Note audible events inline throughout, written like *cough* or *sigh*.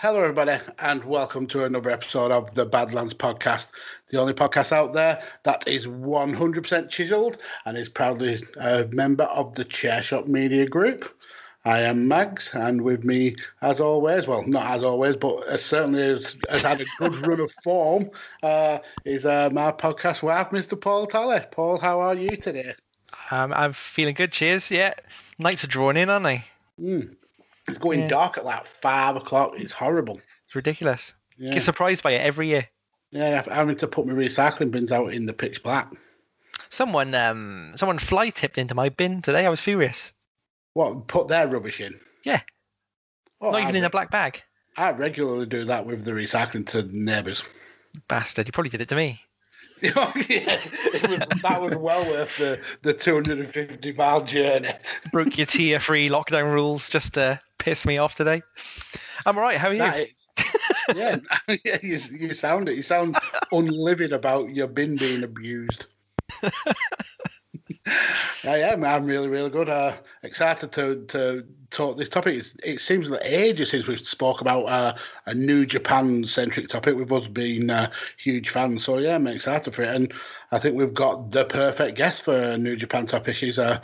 Hello, everybody, and welcome to another episode of the Badlands Podcast, the only podcast out there that is 100% chiseled and is proudly a member of the Chairshot Media Group. I am Mags, and with me, as always, well, not as always, but as certainly has, has had a good *laughs* run of form, uh, is uh, my podcast wife, Mr. Paul Talley. Paul, how are you today? Um, I'm feeling good. Cheers. Yeah, nights are drawing in, aren't they? Mm. It's going Yeah. dark at like five o'clock. It's horrible. It's ridiculous. Yeah. Get surprised by it every year. Yeah, I'm having to put my recycling bins out in the pitch black. Someone, um, someone fly tipped into my bin today. I was furious. What? Put their rubbish in? Yeah. Oh, Not even I, in a black bag. I regularly do that with the recycling to neighbours. Bastard. You probably did it to me. *laughs* Was, that was well worth the, the 250 mile journey. *laughs* Broke your tier three lockdown rules just to piss me off today. I'm all right. How are you? Yeah, *laughs* yeah you, you sound it. You sound unlivid about your bin being abused. I am. I'm really, really good. Uh, excited to to talk this topic. It's, it seems like ages since we've spoke about uh, a new Japan centric topic. With us being uh, huge fans, so yeah, I'm excited for it. And I think we've got the perfect guest for a new Japan topic. He's uh,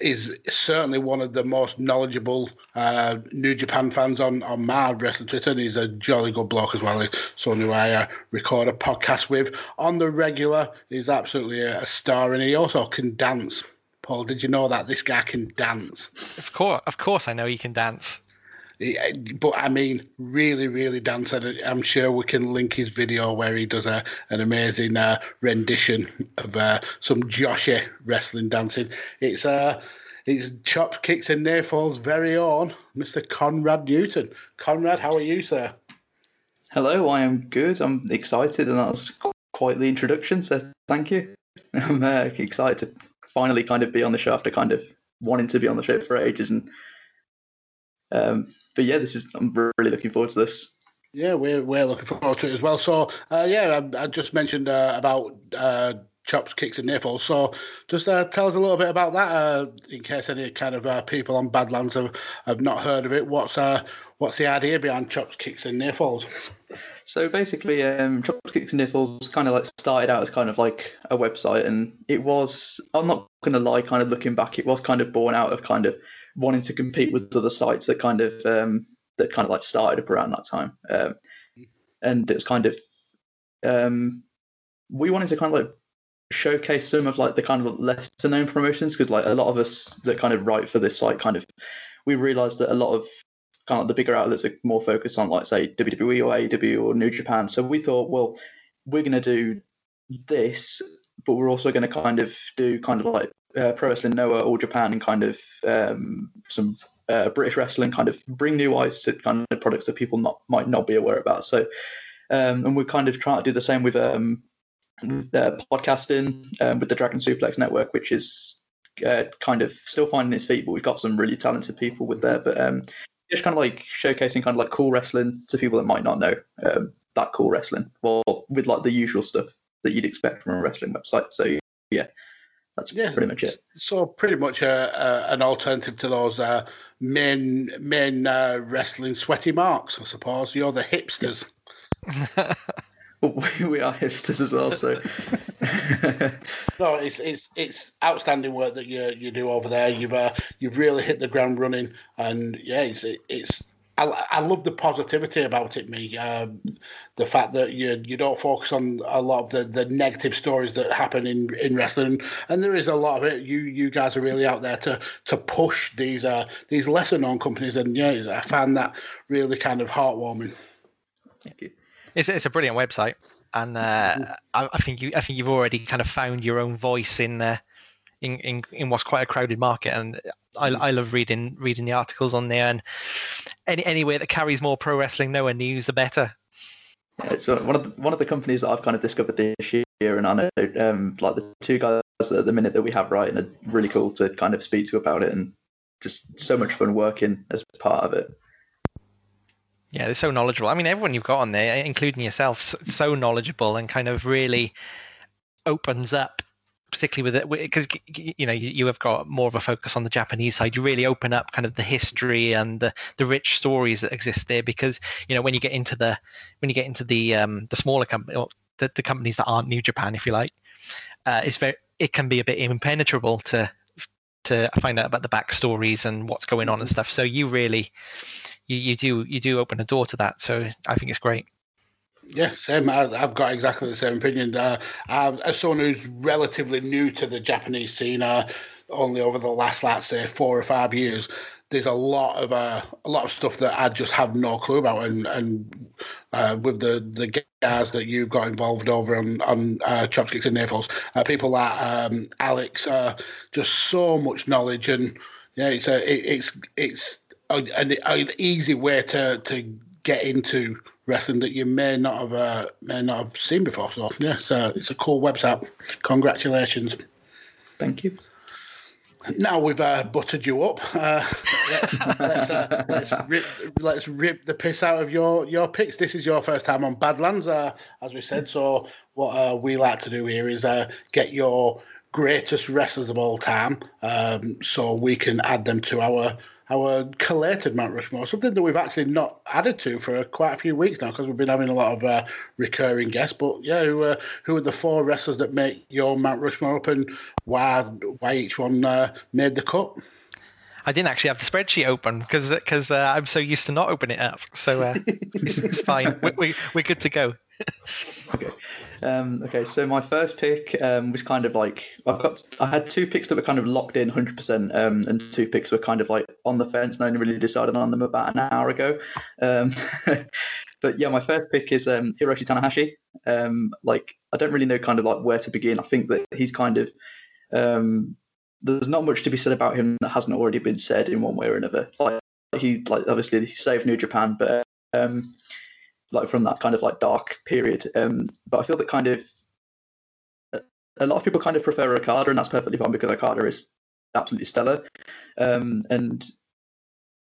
is certainly one of the most knowledgeable uh, New Japan fans on on my wrestling Twitter. And he's a jolly good bloke as well. He's someone who I uh, record a podcast with on the regular. He's absolutely a, a star, and he also can dance. Paul, did you know that this guy can dance? Of course, of course, I know he can dance. He- But I mean, really, really dance. And I'm sure we can link his video where he does a, an amazing uh, rendition of uh, some Joshi wrestling dancing. It's uh, it's chops, kicks, and near falls very own Mr. Conrad Newton. Conrad, how are you, sir? Hello, I am good. I'm excited, and that was quite the introduction. So thank you. *laughs* I'm uh, excited to finally kind of be on the show after kind of wanting to be on the show for ages. And um, but yeah, this is I'm really looking forward to this. Yeah, we're we're looking forward to it as well. So, uh, yeah, I, I just mentioned uh, about uh, chops, kicks, and falls. So, just uh, tell us a little bit about that, uh, in case any kind of uh, people on Badlands have, have not heard of it. What's uh, what's the idea behind chops, kicks, and falls? So basically, um, Chops, and Niffles kind of like started out as kind of like a website, and it was. I'm not going to lie, kind of looking back, it was kind of born out of kind of wanting to compete with other sites that kind of um, that kind of like started up around that time, um, and it was kind of um, we wanted to kind of like showcase some of like the kind of lesser known promotions because like a lot of us that kind of write for this site kind of we realized that a lot of kind of the bigger outlets are more focused on like say WWE or AEW or New Japan. So we thought, well, we're going to do this, but we're also going to kind of do kind of like uh, Pro Wrestling Noah or Japan and kind of um, some uh, British wrestling, kind of bring new eyes to kind of products that people not might not be aware about. So, um, and we're kind of trying to do the same with um, uh, podcasting um, with the Dragon Suplex Network, which is uh, kind of still finding its feet, but we've got some really talented people with there. But um, just kind of like showcasing kind of like cool wrestling to people that might not know um, that cool wrestling, or with like the usual stuff that you'd expect from a wrestling website. So yeah, that's Yeah. pretty much it. So, pretty much a, a, an alternative to those uh, men men uh, wrestling sweaty marks, I suppose. You're the hipsters. *laughs* We, *laughs* we are hipsters as well, so *laughs* No, it's it's it's outstanding work that you you do over there. You've uh, you've really hit the ground running, and yeah, it's it's I, I love the positivity about it. Me, um, the fact that you you don't focus on a lot of the, the negative stories that happen in, in wrestling, and there is a lot of it. You you guys are really out there to to push these uh these lesser known companies, and yeah, I find that really kind of heartwarming. Thank you. It's it's a brilliant website, and uh, I, I think you I think you've already kind of found your own voice in there. In, in, in what's quite a crowded market, and I, I love reading reading the articles on there, and any anywhere that carries more pro wrestling Noah news, the better. Yeah, it's one of the, one of the companies that I've kind of discovered this year, and I know um, like the two guys at the minute that we have writing are really cool to kind of speak to about it, and just so much fun working as part of it. Yeah, they're so knowledgeable. I mean, everyone you've got on there, including yourself, so, knowledgeable and kind of really opens up particularly with it because you know you, you have got more of a focus on the Japanese side. You really open up kind of the history and the, the rich stories that exist there because you know when you get into the when you get into the um, the smaller company or the, the companies that aren't New Japan, if you like, uh, it's very it can be a bit impenetrable to to find out about the backstories and what's going on and stuff. So you really you, you do you do open a door to that. So I think it's great. Yeah, same. I, have got exactly the same opinion. Uh, as someone who's relatively new to the Japanese scene, uh, only over the last, let's say, four or five years, there's a lot of uh, a lot of stuff that I just have no clue about, and and uh, with the the guys that you've got involved over on on uh, Chops, Kicks and uh, people like um, Alex, uh, just so much knowledge, and yeah, it's a it, it's it's an, an easy way to to get into wrestling that you may not have uh, may not have seen before. So yeah, so it's a cool website. Congratulations. Thank you. Now we've uh, buttered you up. Uh, let, us uh, let's, rip, let's rip the piss out of your your picks. This is your first time on Badlands, uh, as we said. So what uh, we like to do here is uh, get your greatest wrestlers of all time, um, so we can add them to our our collated Mount Rushmore, something that we've actually not added to for quite a few weeks now because we've been having a lot of uh, recurring guests. But yeah, who, uh, who are the four wrestlers that make your Mount Rushmore up and why why each one uh, made the cut? I didn't actually have the spreadsheet open because because uh, I'm so used to not opening it up. So uh, *laughs* it's, it's, fine. We, we, we're good to go. Okay. Um, okay. So my first pick um, was kind of like I've got. I had two picks that were kind of locked in 100, um, percent and two picks were kind of like on the fence, I only really decided on them about an hour ago. Um, *laughs* but yeah, my first pick is um, Hiroshi Tanahashi. Um, like I don't really know kind of like where to begin. I think that he's kind of there's not much to be said about him that hasn't already been said in one way or another. Like he like obviously he saved New Japan, but um, like from that kind of like dark period. Um, but I feel that kind of a lot of people kind of prefer Okada, and that's perfectly fine because Okada is absolutely stellar. Um, and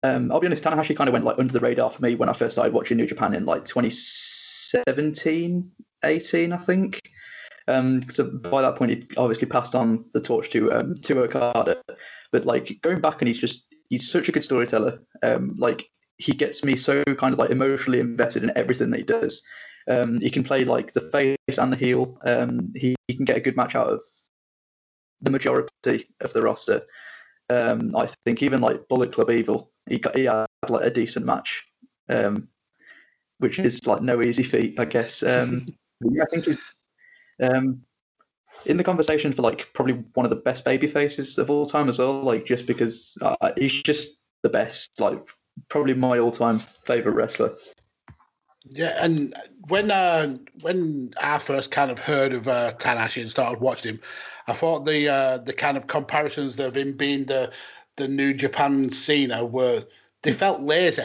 um, I'll be honest, Tanahashi kind of went like under the radar for me when I first started watching New Japan in like 2017, 18, I think. Um, so by that point, he obviously passed on the torch to um, to Okada. But like going back, and he's just he's such a good storyteller. Um, like he gets me so kind of like emotionally invested in everything that he does. Um, he can play like the face and the heel. Um, he, he can get a good match out of the majority of the roster. Um, I think even like Bullet Club Evil, he got he had like a decent match, um, which is like no easy feat, I guess. Um, I think he's um, in the conversation for like probably one of the best baby faces of all time as well. Like just because uh, he's just the best. Like probably my all-time favorite wrestler. Yeah, and when uh, when I first kind of heard of uh, Tanahashi and started watching him, I thought the uh, the kind of comparisons of him being the the New Japan Cena were they felt lazy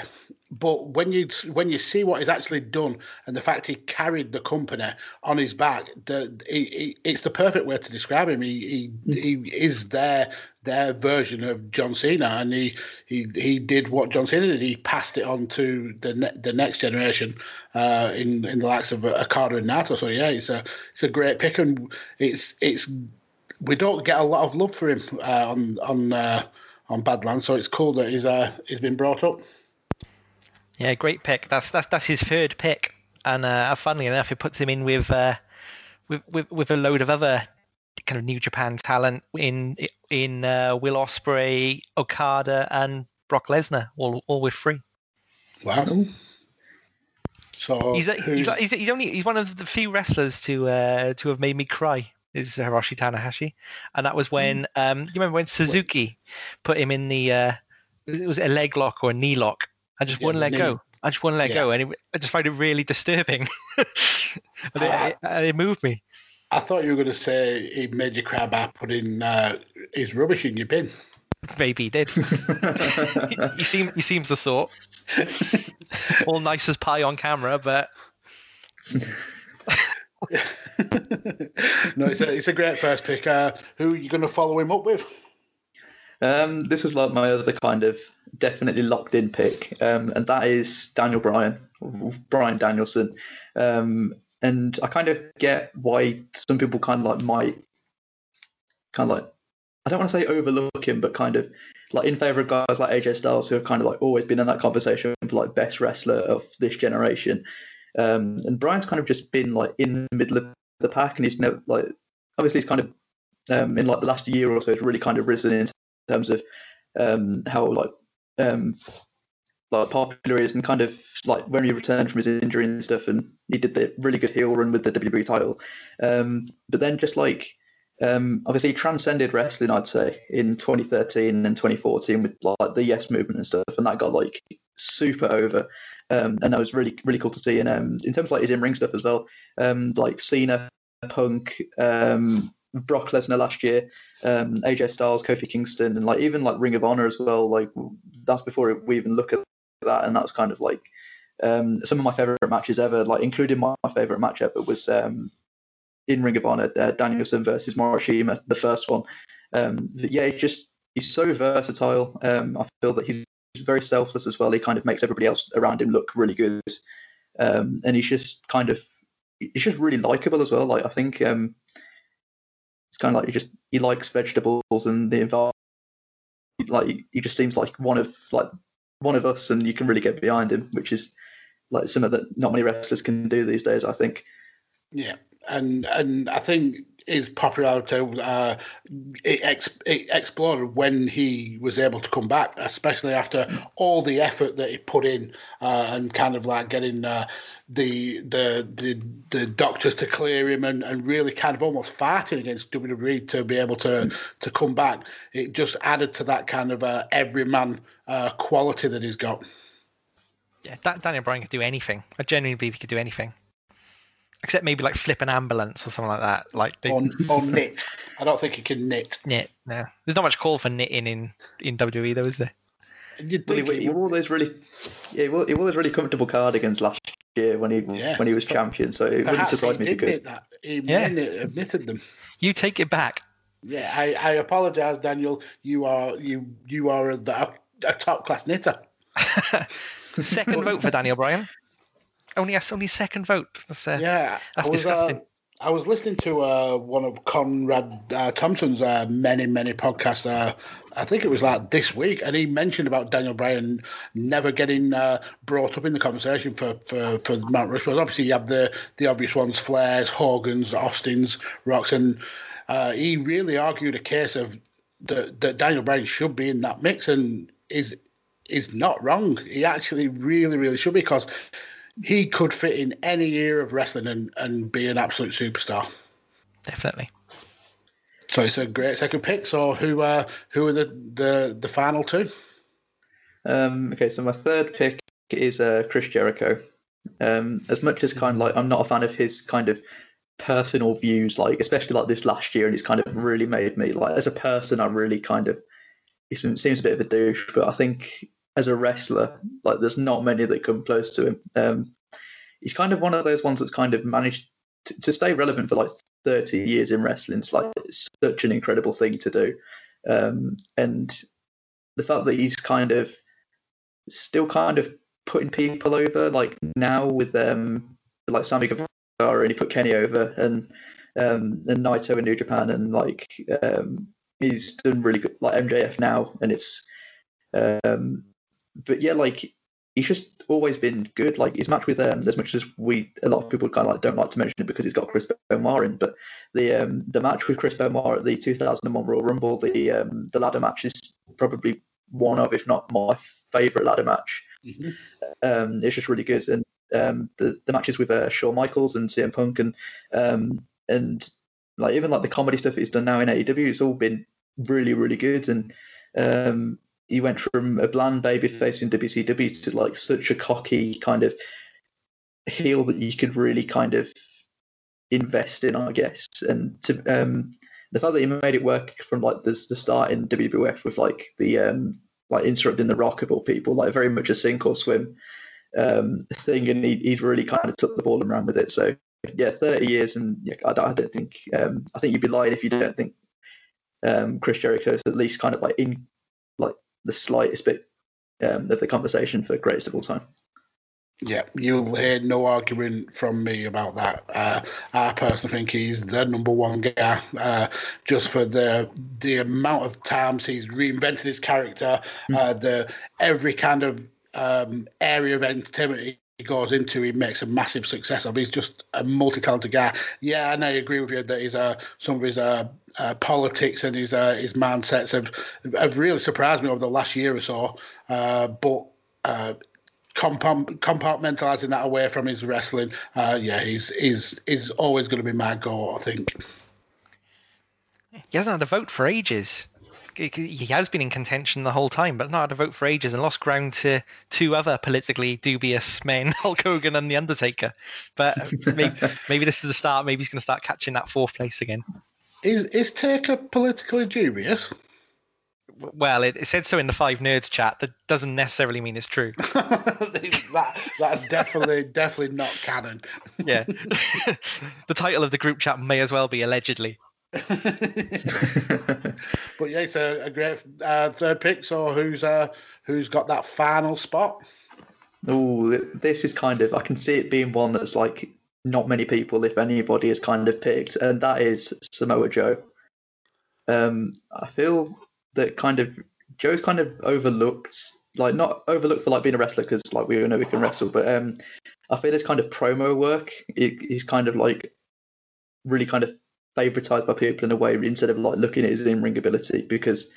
but when you when you see what he's actually done and the fact he carried the company on his back, the he, he, it's the perfect way to describe him. He he, he is their their version of John Cena, and he he he did what John Cena did. He passed it on to the ne- the next generation uh, in in the likes of Okada and Naito. So yeah, it's a it's a great pick, and it's it's we don't get a lot of love for him uh, on on uh, on Badlands, so it's cool that he's uh, he's been brought up. Yeah, great pick. That's that's that's his third pick, and uh, funnily enough, it puts him in with, uh, with with with a load of other kind of New Japan talent in in uh, Will Ospreay, Okada, and Brock Lesnar, all all with three. Wow. So He's, a, he's, a- he's, a- he's only he's one of the few wrestlers to uh, to have made me cry. Is Hiroshi Tanahashi, and that was when um, you remember when Suzuki put him in the uh, it was a leg lock or a knee lock. I just Yeah, wouldn't let knee. go. I just wouldn't let Yeah. go, and it, I just find it really disturbing. *laughs* and it, it, it moved me. I thought you were going to say he made you cry by putting uh, his rubbish in your bin. Maybe he did. *laughs* he, he seems he seems the sort. *laughs* All nice as pie on camera, but no, it's a, it's a great first pick. Uh, who are you going to follow him up with? Um, this is like my other kind of definitely locked in pick, um, and that is Daniel Bryan, Brian Danielson. Um, and I kind of get why some people kind of like might kind of like I don't want to say overlook him, but kind of like in favor of guys like AJ Styles who have kind of like always been in that conversation for like best wrestler of this generation. Um, and Bryan's kind of just been like in the middle of the pack, and he's never like obviously he's kind of um, in like the last year or so has really kind of risen in terms of um, how like um, like popular he is and kind of like when he returned from his injury and stuff, and he did the really good heel run with the WWE title. Um, but then just like um, obviously transcended wrestling, I'd say, in 2013 and 2014 with like the Yes movement and stuff, and that got like super over. Um, and that was really really cool to see. And um, in terms of like his in ring stuff as well, um, like Cena, Punk, um, Brock Lesnar last year, um, AJ Styles, Kofi Kingston, and like even like Ring of Honor as well. Like that's before we even look at that, and that's kind of like um, some of my favorite matches ever. Like including my, my favorite match ever was um, in Ring of Honor, uh, Danielson versus Morishima, the first one. Um, yeah, just he's so versatile. Um, I feel that he's very selfless as well. He kind of makes everybody else around him look really good, um, and he's just kind of he's just really likable as well. Like I think um, it's kind of like he just he likes vegetables and the environment. Like he just seems like one of like one of us, and you can really get behind him, which is like something that not many wrestlers can do these days. I think. Yeah, and and I think his popularity uh, it, ex, it exploded when he was able to come back, especially after all the effort that he put in uh, and kind of like getting uh, the, the the the doctors to clear him and, and really kind of almost fighting against WWE to be able to to come back. It just added to that kind of uh, everyman uh, quality that he's got. yeah, that Daniel Bryan could do anything. I genuinely believe he could do anything, except maybe like flip an ambulance or something like that. Like they, Or, or knit. I don't think he can knit. knit. No, there's not much call for knitting in in WWE though, is there? You'd Well, he, he he wore those really, yeah, he wore, he wore those really comfortable cardigans last year when he Yeah. when he was champion. So it wouldn't surprise me if he did could. knit that. He Yeah. may have knitted them. You take it back. Yeah, I, I apologise, Daniel. You are you you are a, a top class knitter. *laughs* *laughs* Second vote for Daniel Bryan. Only yes, only second vote. That's, uh, Yeah, that's I was, disgusting. Uh, I was listening to uh, one of Conrad uh, Thompson's uh, many many podcasts. Uh, I think it was like this week, and he mentioned about Daniel Bryan never getting uh, brought up in the conversation for for, for Mount Rushmore. Obviously, you have the the obvious ones: Flair's, Hogan's, Austin's, Rocks, and uh, he really argued a case of that that Daniel Bryan should be in that mix, and is is not wrong. He actually really really should be because he could fit in any era of wrestling and, and be an absolute superstar. Definitely. So it's a great second pick. So who uh who are the the, the final two? Um, okay, so my third pick is uh, Chris Jericho. Um, as much as kind of like I'm not a fan of his kind of personal views, like especially like this last year, and it's kind of really made me like as a person, I really kind of he seems seems a bit of a douche, but I think as a wrestler, like there's not many that come close to him. Um, he's kind of one of those ones that's kind of managed to, to stay relevant for like 30 years in wrestling. It's like it's such an incredible thing to do, um, and the fact that he's kind of still kind of putting people over, like now with um like Sammy Guevara, and he put Kenny over, and um and Naito in New Japan, and like um he's done really good, like MJF now, and it's um but yeah, like he's just always been good. Like his match with um, as much as we a lot of people kind of like don't like to mention it because he's got Chris Benoit in, but the um the match with Chris Benoit at the 2001 Royal Rumble, the um the ladder match is probably one of, if not my favorite ladder match Mm-hmm. Um, it's just really good, and um, the the matches with uh, Shawn Michaels and CM Punk and um, and like even like the comedy stuff he's done now in AEW, it's all been really really good. And um, he went from a bland baby face in WCW to like such a cocky kind of heel that you could really kind of invest in, I guess. And to um, the fact that he made it work from like the, the start in WWF with like the um, like interrupting the Rock of all people, like very much a sink or swim um, thing, and he, he'd really kind of took the ball and ran with it. So yeah, thirty years, and yeah, I, don't, I don't think um, I think you'd be lying if you don't think um, Chris Jericho is at least kind of like in like the slightest bit um, of the conversation for greatest of all time. Yeah, you'll hear no argument from me about that. Uh, I personally think he's the number one guy, uh, just for the the amount of times he's reinvented his character, mm. uh, the every kind of um, area of entertainment he goes into, he makes a massive success of. He's just a multi-talented guy. Yeah, and I agree with you that he's uh, some of his uh, uh, politics and his uh, his mindsets have have really surprised me over the last year or so. Uh, but uh, compartmentalizing that away from his wrestling, uh, yeah, he's he's is always going to be my goal. I think. He hasn't had a vote for ages. He has been in contention the whole time, but not had a vote for ages and lost ground to two other politically dubious men, *laughs* Hulk Hogan and The Undertaker. But maybe, maybe this is the start. Maybe he's going to start catching that fourth place again. Is is Taker politically dubious? well, it, it, said so in the Five Nerds chat. That doesn't necessarily mean it's true. *laughs* that, that's definitely definitely not canon. yeah, *laughs* the title of the group chat may as well be allegedly. *laughs* but yeah, it's a, a great uh, third pick. So who's uh, who's got that final spot? Oh, this is kind of I can see it being one that's like not many people, if anybody, has kind of picked, and that is Samoa Joe. Um, I feel that kind of Joe's kind of overlooked, like not overlooked for like being a wrestler because like we all know we can wrestle, but um, I feel his kind of promo work, he's kind of like really kind of favoritized by people in a way instead of like looking at his in ring ability because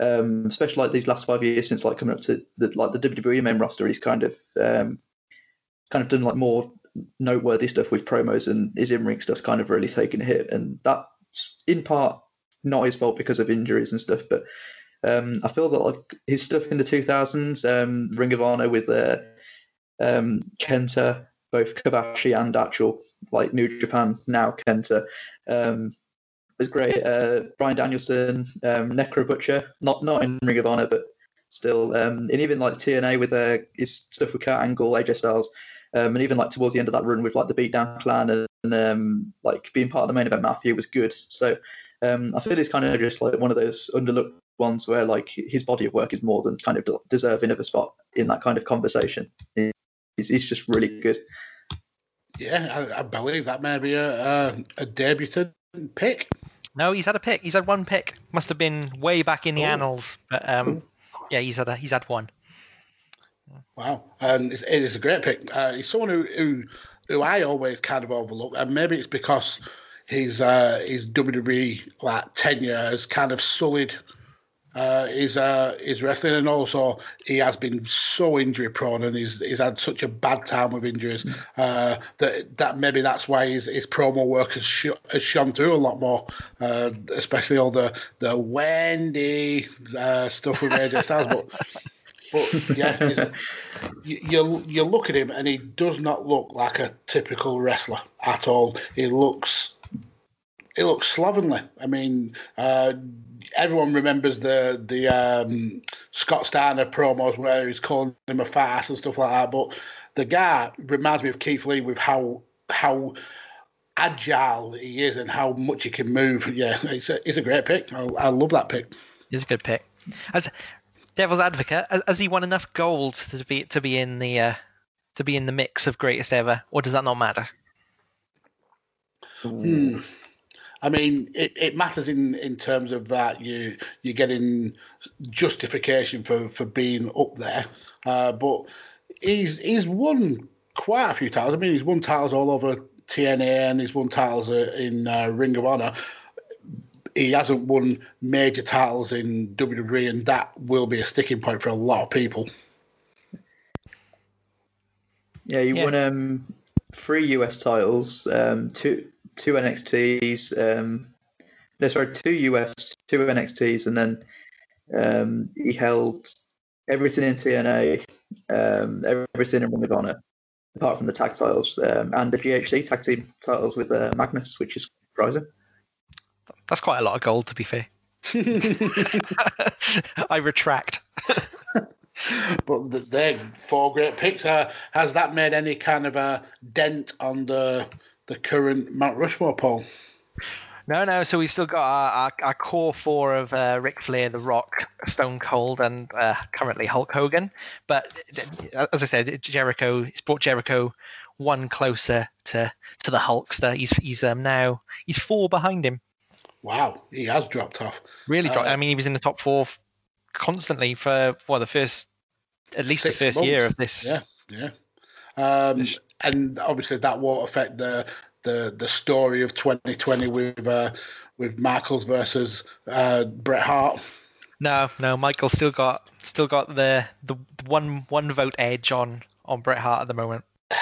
um, especially like these last five years since like coming up to the like the WWE main roster, he's kind of um, kind of done like more noteworthy stuff with promos and his in ring stuff's kind of really taken a hit, and that's in part not his fault because of injuries and stuff. But um, I feel that like his stuff in the 2000s, um, Ring of Honor with uh, um, Kenta, both Kobashi and actual like New Japan now Kenta, um, was great. Uh, Bryan Danielson, um, Necro Butcher, not not in Ring of Honor, but still, um, and even like TNA with uh, his stuff with Kurt Angle, AJ Styles. Um, and even like towards the end of that run with like the Beatdown Clan and, and um, like being part of the main event mafia was good. So um, I feel he's kind of just like one of those underlooked ones where like his body of work is more than kind of deserving of a spot in that kind of conversation. He's, he's just really good. Yeah, I, I believe that may be a, a, a debutant pick. No, he's had a pick. He's had one pick. Must have been way back in the oh. annals, but um, yeah, he's had a, he's had one. Wow, and it's, it is a great pick. Uh, he's someone who, who who I always kind of overlook, and maybe it's because his uh, his WWE like tenure has kind of sullied uh, his uh, his wrestling, and also he has been so injury prone, and he's he's had such a bad time with injuries mm. uh, that that maybe that's why his, his promo work has, sh- has shone through a lot more, uh, especially all the the Wendy uh, stuff with AJ Styles, but. *laughs* But yeah, you, you you look at him and he does not look like a typical wrestler at all. He looks he looks slovenly. I mean, uh, everyone remembers the the um, Scott Steiner promos where he's calling him a fat ass and stuff like that. But the guy reminds me of Keith Lee with how how agile he is and how much he can move. Yeah, it's a, it's a great pick. I, I love that pick. It's a good pick. Devil's advocate, has he won enough gold to be to be in the uh, to be in the mix of greatest ever, or does that not matter? Hmm. I mean, it, it matters in, in terms of that you you're getting justification for, for being up there, uh, but he's he's won quite a few titles. I mean, he's won titles all over TNA and he's won titles uh, in uh, Ring of Honor. He hasn't won major titles in WWE, and that will be a sticking point for a lot of people. Yeah, he Yeah. won um, three US titles, um, two two NXTs, um, no, sorry, two US, two NXTs, and then um, he held everything in TNA, um, everything in Ring of Honor, apart from the tag titles, um, and the GHC tag team titles with uh, Magnus, which is surprising. That's quite a lot of gold, to be fair. *laughs* I retract. *laughs* but th- they're four great picks. Uh, has that made any kind of a dent on the the current Mount Rushmore poll? No, no. So we've still got our, our, our core four of uh, Ric Flair, The Rock, Stone Cold, and uh, currently Hulk Hogan. But as I said, Jericho, it's brought Jericho one closer to to the Hulkster. He's he's um now he's four behind him. Wow, he has dropped off. Really, dropped. Uh, I mean, he was in the top four f- constantly for well the first at least the first year of this. Yeah, yeah. Um, This- and obviously that won't affect the the the story of 2020 with uh, with Michaels versus uh, Bret Hart. No, no. Michael still got still got the the one one vote edge on on Bret Hart at the moment. *laughs*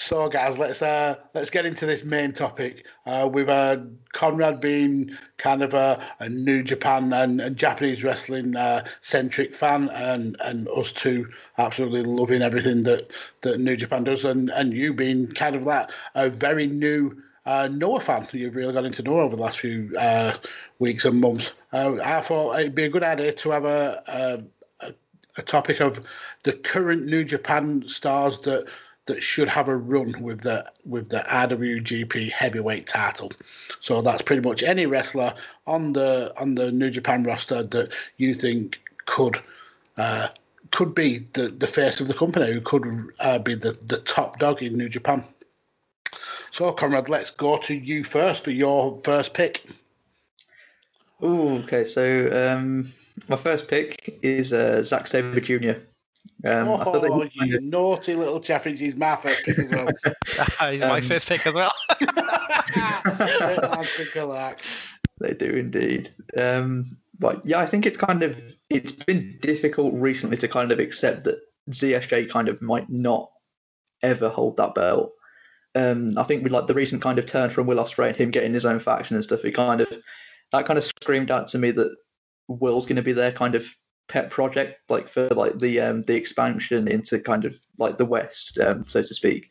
so, guys, let's uh, let's get into this main topic. Uh, uh, Conrad being kind of a, a New Japan and, and Japanese wrestling uh, centric fan, and and us two absolutely loving everything that, that New Japan does, and, and you being kind of that a very new uh, Noah fan. You've really got into Noah over the last few uh, weeks and months. Uh, I thought it'd be a good idea to have a, a a topic of the current New Japan stars that that should have a run with the with the IWGP Heavyweight title. So that's pretty much any wrestler on the on the New Japan roster that you think could uh, could be the, the face of the company, who could uh, be the, the top dog in New Japan. So, Conrad, let's go to you first for your first pick. Ooh, okay. So um, my first pick is uh, Zack Sabre Jr. Um, I feel that oh, kind you of- naughty little Jeffy! He's my first pick as well. *laughs* He's my Um, first pick as well. That's the Galak. They do indeed. Um, but yeah, I think it's kind of it's been difficult recently to kind of accept that ZSJ kind of might not ever hold that belt. Um, I think with like the recent kind of turn from Will Ospreay and him getting his own faction and stuff, it kind of that kind of screamed out to me that Will's going to be their kind of pet project, like for like the um, the expansion into kind of like the West, um, so to speak.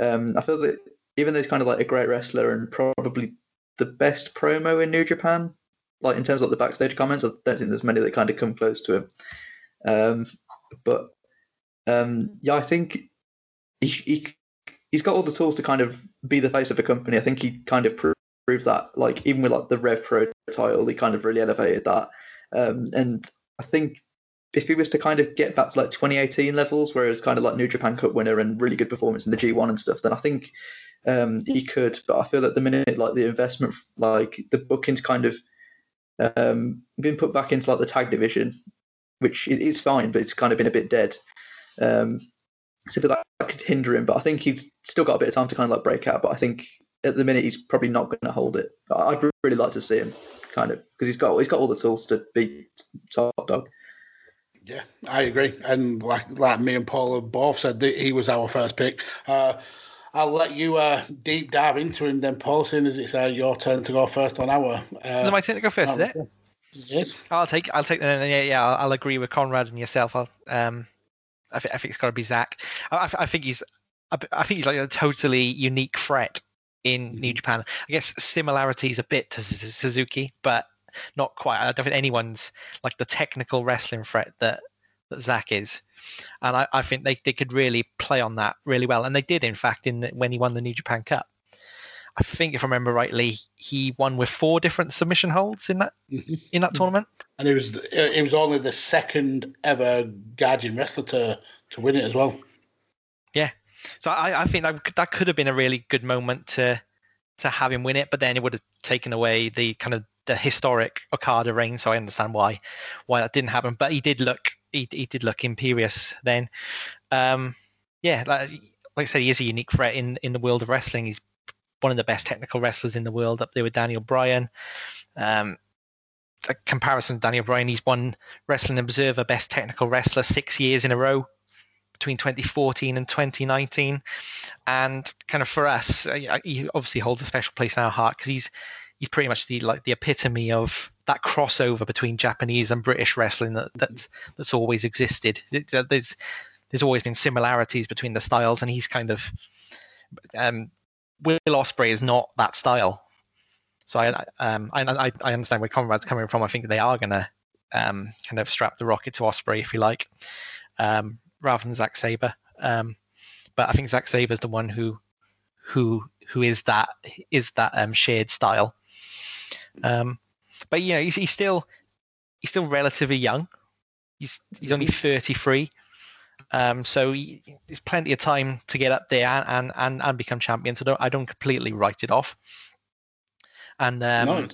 Um, I feel that even though he's kind of like a great wrestler and probably the best promo in New Japan. Like in terms of the backstage comments, I don't think there's many that kind of come close to him. Um, but um, yeah, I think he, he he's got all the tools to kind of be the face of a company. I think he kind of pro- proved that. Like even with like the Rev Pro title, he kind of really elevated that. Um, and I think if he was to kind of get back to like 2018 levels, where it was kind of like New Japan Cup winner and really good performance in the G1 and stuff, then I think um, he could. But I feel at the minute, like the investment, like the bookings, kind of um, been put back into like the tag division, which is, is fine, but it's kind of been a bit dead. Um, so that could hinder him, but I think he's still got a bit of time to kind of like break out. But I think at the minute he's probably not going to hold it. I'd really like to see him kind of because he's got he's got all the tools to be top dog. Yeah, I agree. And like like me and Paul have both said that he was our first pick. Uh, I'll let you uh, deep dive into him then, Paul, soon as it's uh, your turn to go first on our. Is Uh, it my turn to go first? Is it? Yes. I'll take. I'll take. Uh, yeah, yeah. I'll, I'll agree with Conrad and yourself. I'll. Um, I, th- I think it's got to be Zack. I, I, I think he's. I, think he's like a totally unique threat in New Japan. I guess similarities a bit to Suzuki, but not quite. I don't think anyone's like the technical wrestling threat that that Zack is. And I, I think they, they could really play on that really well, and they did, in fact, in the, when he won the New Japan Cup. I think, if I remember rightly, he won with four different submission holds in that Mhm. in that tournament. And it was it was only the second ever gaijin wrestler to to win it as well. So I, I think that could- that could have been a really good moment to to have him win it, but then it would have taken away the kind of the historic Okada reign. So I understand why why that didn't happen. But he did look he, he did look imperious then. Um, yeah, like, like I said, he is a unique threat in in the world of wrestling. He's one of the best technical wrestlers in the world, up there with Daniel Bryan. Um, a comparison to Daniel Bryan, he's won Wrestling Observer Best Technical Wrestler six years in a row between 2014 and 2019. And kind of for us, uh, he obviously holds a special place in our heart because he's he's pretty much the like the epitome of that crossover between Japanese and British wrestling that, that's that's always existed. There's there's always been similarities between the styles, and he's kind of um, Will Ospreay is not that style. So I um I I understand where Conrad's coming from. I think they are gonna um kind of strap the rocket to Ospreay if you like, um rather than Zack Sabre. Um, but I think Zack Sabre is the one who who who is that is that um shared style. Um, but you know he's, he's still he's still relatively young. He's he's only thirty three. Um, so he, there's plenty of time to get up there and and, and become champion. So don't, I don't completely write it off. And um, no,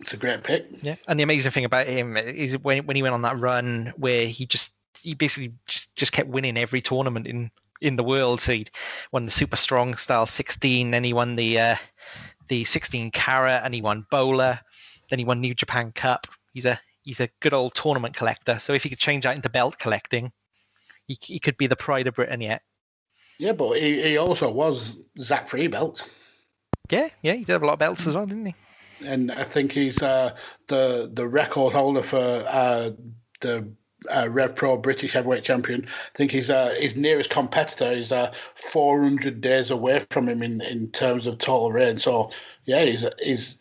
it's a great pick. Yeah, and the amazing thing about him is when when he went on that run where he just he basically just, just kept winning every tournament in in the world. So he won the Super Strong Style 16, then he won the uh, the 16 carat, and he won BOLA, then he won New Japan Cup. He's a he's a good old tournament collector. So if he could change that into belt collecting, he, he could be the pride of Britain yet. Yeah, but he, he also was Zach Free belt. Yeah, yeah, he did have a lot of belts as well, didn't he? And I think he's uh, the the record holder for uh, the uh, Rev Pro British Heavyweight Champion. I think he's uh, his nearest competitor is uh, 400 days away from him in, in terms of total reign. So yeah, he's he's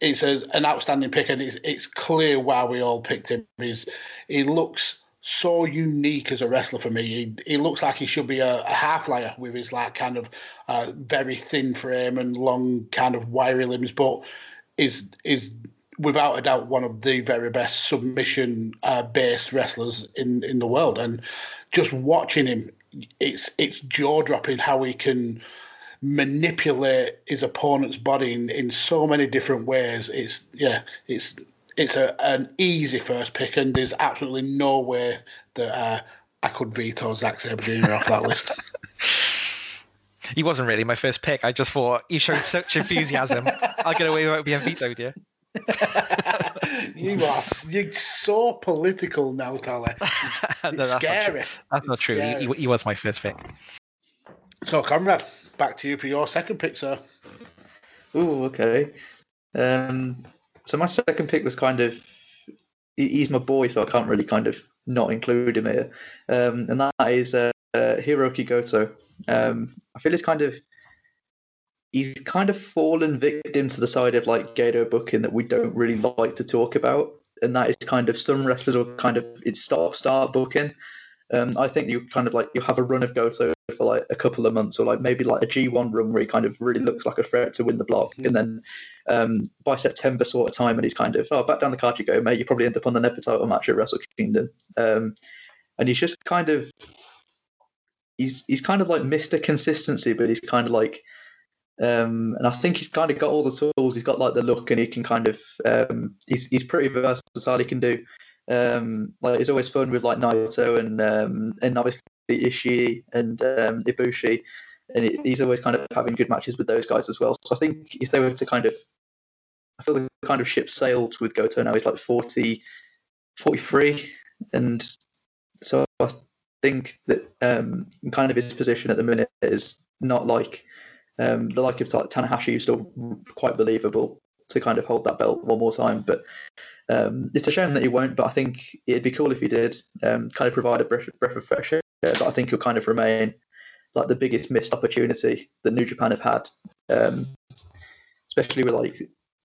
it's a, an outstanding pick, and it's it's clear why we all picked him. He's he looks so unique as a wrestler for me. He, he looks like he should be a, a high flyer with his like kind of uh, very thin frame and long kind of wiry limbs, but is is without a doubt one of the very best submission uh, based wrestlers in in the world. And just watching him, it's it's jaw dropping how he can manipulate his opponent's body in, in so many different ways. It's yeah, it's it's a, an easy first pick, and there's absolutely no way that uh, I could veto Zack Sabre Jr. off that list. *laughs* He wasn't really my first pick. I just thought he showed such *laughs* enthusiasm. I'll get away without being vetoed, yeah. *laughs* you are you're so political now, Talley. *laughs* It's no, that's scary. Not that's not true. He, he, was my first pick. So, Conrad, back to you for your second pick, sir. Oh, okay. Um, so my second pick was kind of he's my boy, so I can't really kind of not include him here. Um, and that is uh, uh, Hiroki Goto. Um, I feel it's kind of he's kind of fallen victim to the side of like Gedo booking that we don't really like to talk about, and that is kind of some wrestlers are kind of it's start start booking. Um, I think you kind of like you have a run of Goto for like a couple of months, or like maybe like a G1 run where he kind of really looks like a threat to win the block, mm-hmm. and then um, by September sort of time, and he's kind of oh back down the card you go, mate. You probably end up on the never title match at Wrestle Kingdom, um, and he's just kind of he's he's kind of like Mr. Consistency, but he's kind of like um, and I think he's kind of got all the tools. He's got like the look, and he can kind of um, he's he's pretty versatile. He can do um, like it's always fun with like Naito and um, and obviously Ishii and um, Ibushi, and it, he's always kind of having good matches with those guys as well. So I think if they were to kind of, I feel the kind of ship sailed with Goto now. He's like 40, 43, and so I think that um, kind of his position at the minute is not like um, the like of Tanahashi is still quite believable to kind of hold that belt one more time, but um, it's a shame that he won't. But I think it'd be cool if he did. Um, kind of provide a breath, breath of fresh air. But I think he'll kind of remain like the biggest missed opportunity that New Japan have had, um, especially with like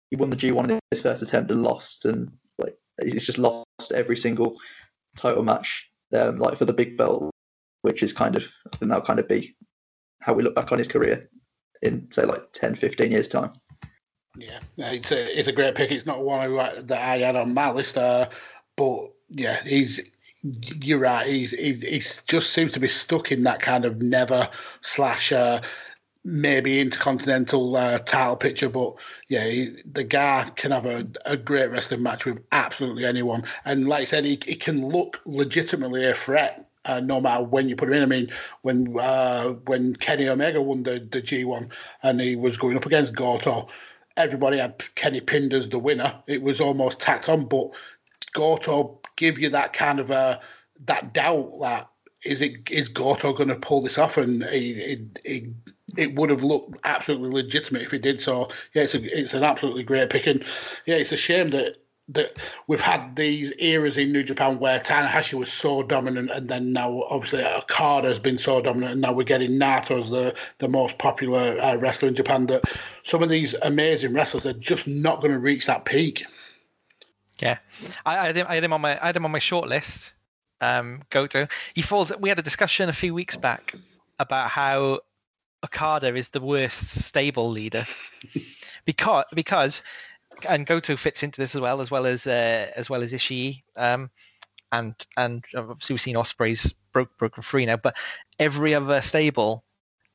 he won the G1 in his first attempt and lost, and like he's just lost every single title match, um, like for the big belt, which is kind of think that'll kind of be how we look back on his career in say like 10, 15 years time. Yeah, it's a it's a great pick. It's not one that I had on my list, uh, but yeah, he's you're right. He's he, just seems to be stuck in that kind of never slash uh, maybe intercontinental uh, title picture. But yeah, he, the guy can have a, a great wrestling match with absolutely anyone. And like I said, he, he can look legitimately a threat uh, no matter when you put him in. I mean, when uh, when Kenny Omega won the, the G1 and he was going up against Goto, everybody had Kenny pinned as the winner. It was almost tacked on, but Goto give you that kind of uh, that doubt that is it is Goto going to pull this off? And it, it, it would have looked absolutely legitimate if he did. So yeah, it's a, it's an absolutely great pick, and yeah, it's a shame that that we've had these eras in New Japan where Tanahashi was so dominant, and then now obviously Okada has been so dominant, and now we're getting Naito as the the most popular uh, wrestler in Japan. That some of these amazing wrestlers are just not going to reach that peak. Yeah, I, I, had him, I had him on my I had him on my short list. Um, Goto. He falls. We had a discussion a few weeks back about how Okada is the worst stable leader *laughs* because because and Goto fits into this as well, as well as uh, as well as Ishii, um, and and obviously we've seen Ospreay's broke broken free now, but every other stable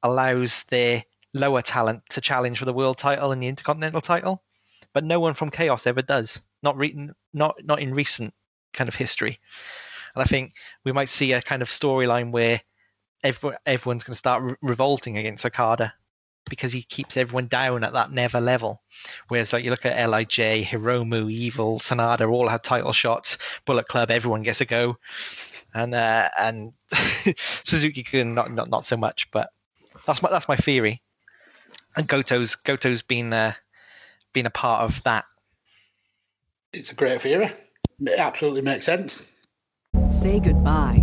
allows their lower talent to challenge for the world title and the intercontinental title, but no one from Chaos ever does. Not re- not not in recent kind of history, and I think we might see a kind of storyline where everyone, everyone's going to start re- revolting against Okada because he keeps everyone down at that never level. Whereas like you look at LIJ, Hiromu, Evil, Sanada, all had title shots. Bullet Club, everyone gets a go, and uh, and *laughs* Suzuki can not, not not so much. But that's my that's my theory. And Goto's Goto's been uh, been a part of that. It's a great theory. It absolutely makes sense. Say goodbye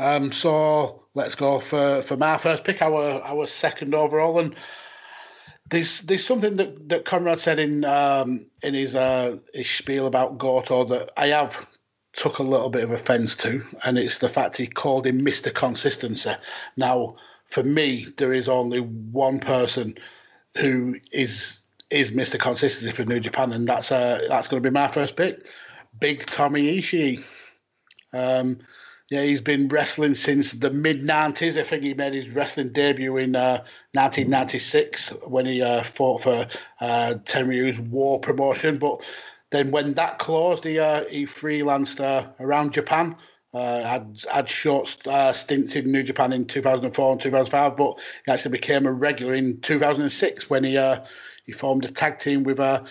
Um, so let's go for, for my first pick, our our second overall, and there's there's something that, that Conrad said in um, in his uh, his spiel about Goto that I have took a little bit of offence to, and it's the fact he called him Mister Consistency. Now, for me, there is only one person who is is Mister Consistency for New Japan, and that's uh, that's going to be my first pick, Big Tommy Ishii. Um, yeah, he's been wrestling since the mid 90s. I think he made his wrestling debut in uh, 1996 when he uh, fought for uh, Tenryu's War promotion. But then when that closed, he, uh, he freelanced uh, around Japan. Uh, had had short uh, stints in New Japan in 2004 and 2005, but he actually became a regular in 2006 when he uh, he formed a tag team with uh,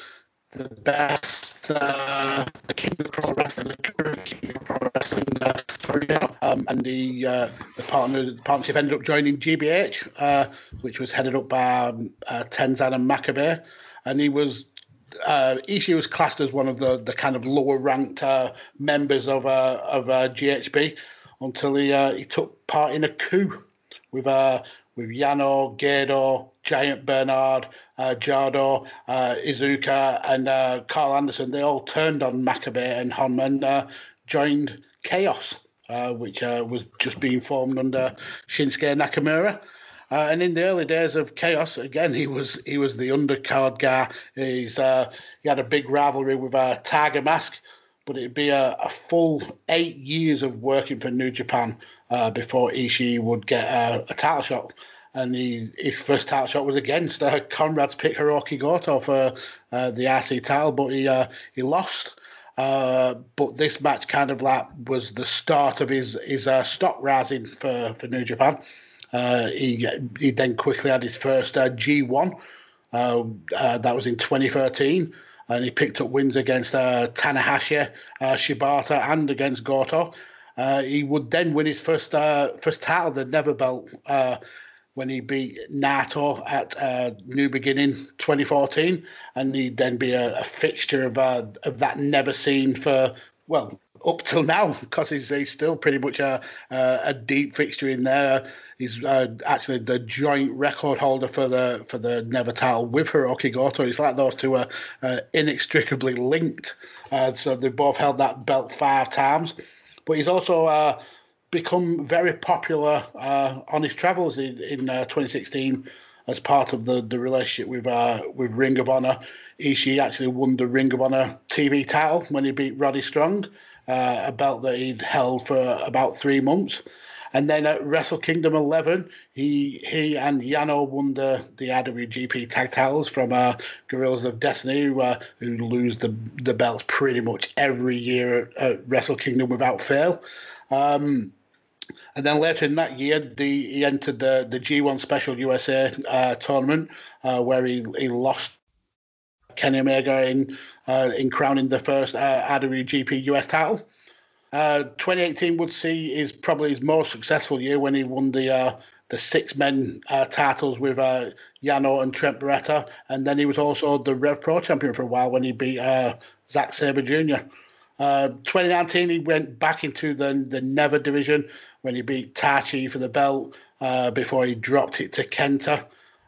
the best uh, the King of Pro Wrestling, the current King of Pro Wrestling, uh, um, and the uh, the partner partnership ended up joining GBH, uh, which was headed up by um, uh, Tenzan and Makabe, and he was. Uh, Ishii was classed as one of the, the kind of lower ranked uh, members of uh, of uh, GBH until he uh, he took part in a coup with uh, with Yano, Gedo, Giant Bernard, uh, Jado, uh, Iizuka, and uh, Karl Anderson, they all turned on Makabe and Honma and uh, joined Chaos, uh, which uh, was just being formed under Shinsuke Nakamura. Uh, and in the early days of Chaos, again, he was he was the undercard guy. He's he had a big rivalry with Tiger Mask, but it'd be a, a full eight years of working for New Japan before Ishii would get a title shot and he, his first title shot was against uh, Conrad's pick Hiroki Goto for uh, the IC title, but he uh, he lost. Uh, but this match kind of like was the start of his his uh, stock rising for, for New Japan. Uh, he he then quickly had his first G1. that was in 2013, and he picked up wins against Tanahashi, Shibata, and against Goto. he would then win his first first title, the Never Belt when he beat Naito at uh, New Beginning 2014, and he'd then be a, a fixture of uh, of that never seen for well up till now because he's, he's still pretty much a, a, a deep fixture in there. He's uh, actually the joint record holder for the for the Never title with Hiroki Goto. It's like those two are uh, inextricably linked. Uh, so they both held that belt five times. But he's also uh, become very popular uh, on his travels in, in uh, 2016 as part of the, the relationship with uh, with Ring of Honor. Ishii actually won the Ring of Honor TV title when he beat Roddy Strong, uh, a belt that he'd held for about three months. And then at Wrestle Kingdom 11, he he and Yano won the, the IWGP tag titles from uh, Guerrillas of Destiny, who, uh, who lose the, the belts pretty much every year at, at Wrestle Kingdom without fail. Um, and then later in that year, the, he entered the, the G1 Special USA uh, tournament, uh, where he, he lost Kenny Omega in uh, in crowning the first uh, IWGP US title. Uh, 2018 would see is probably his most successful year when he won the uh, the six men uh, titles with uh, Yano and Trent Beretta, and then he was also the Rev Pro champion for a while when he beat Zack Sabre Jr. Uh, 2019 he went back into the the Never division when he beat Taichi for the belt uh, before he dropped it to Kenta.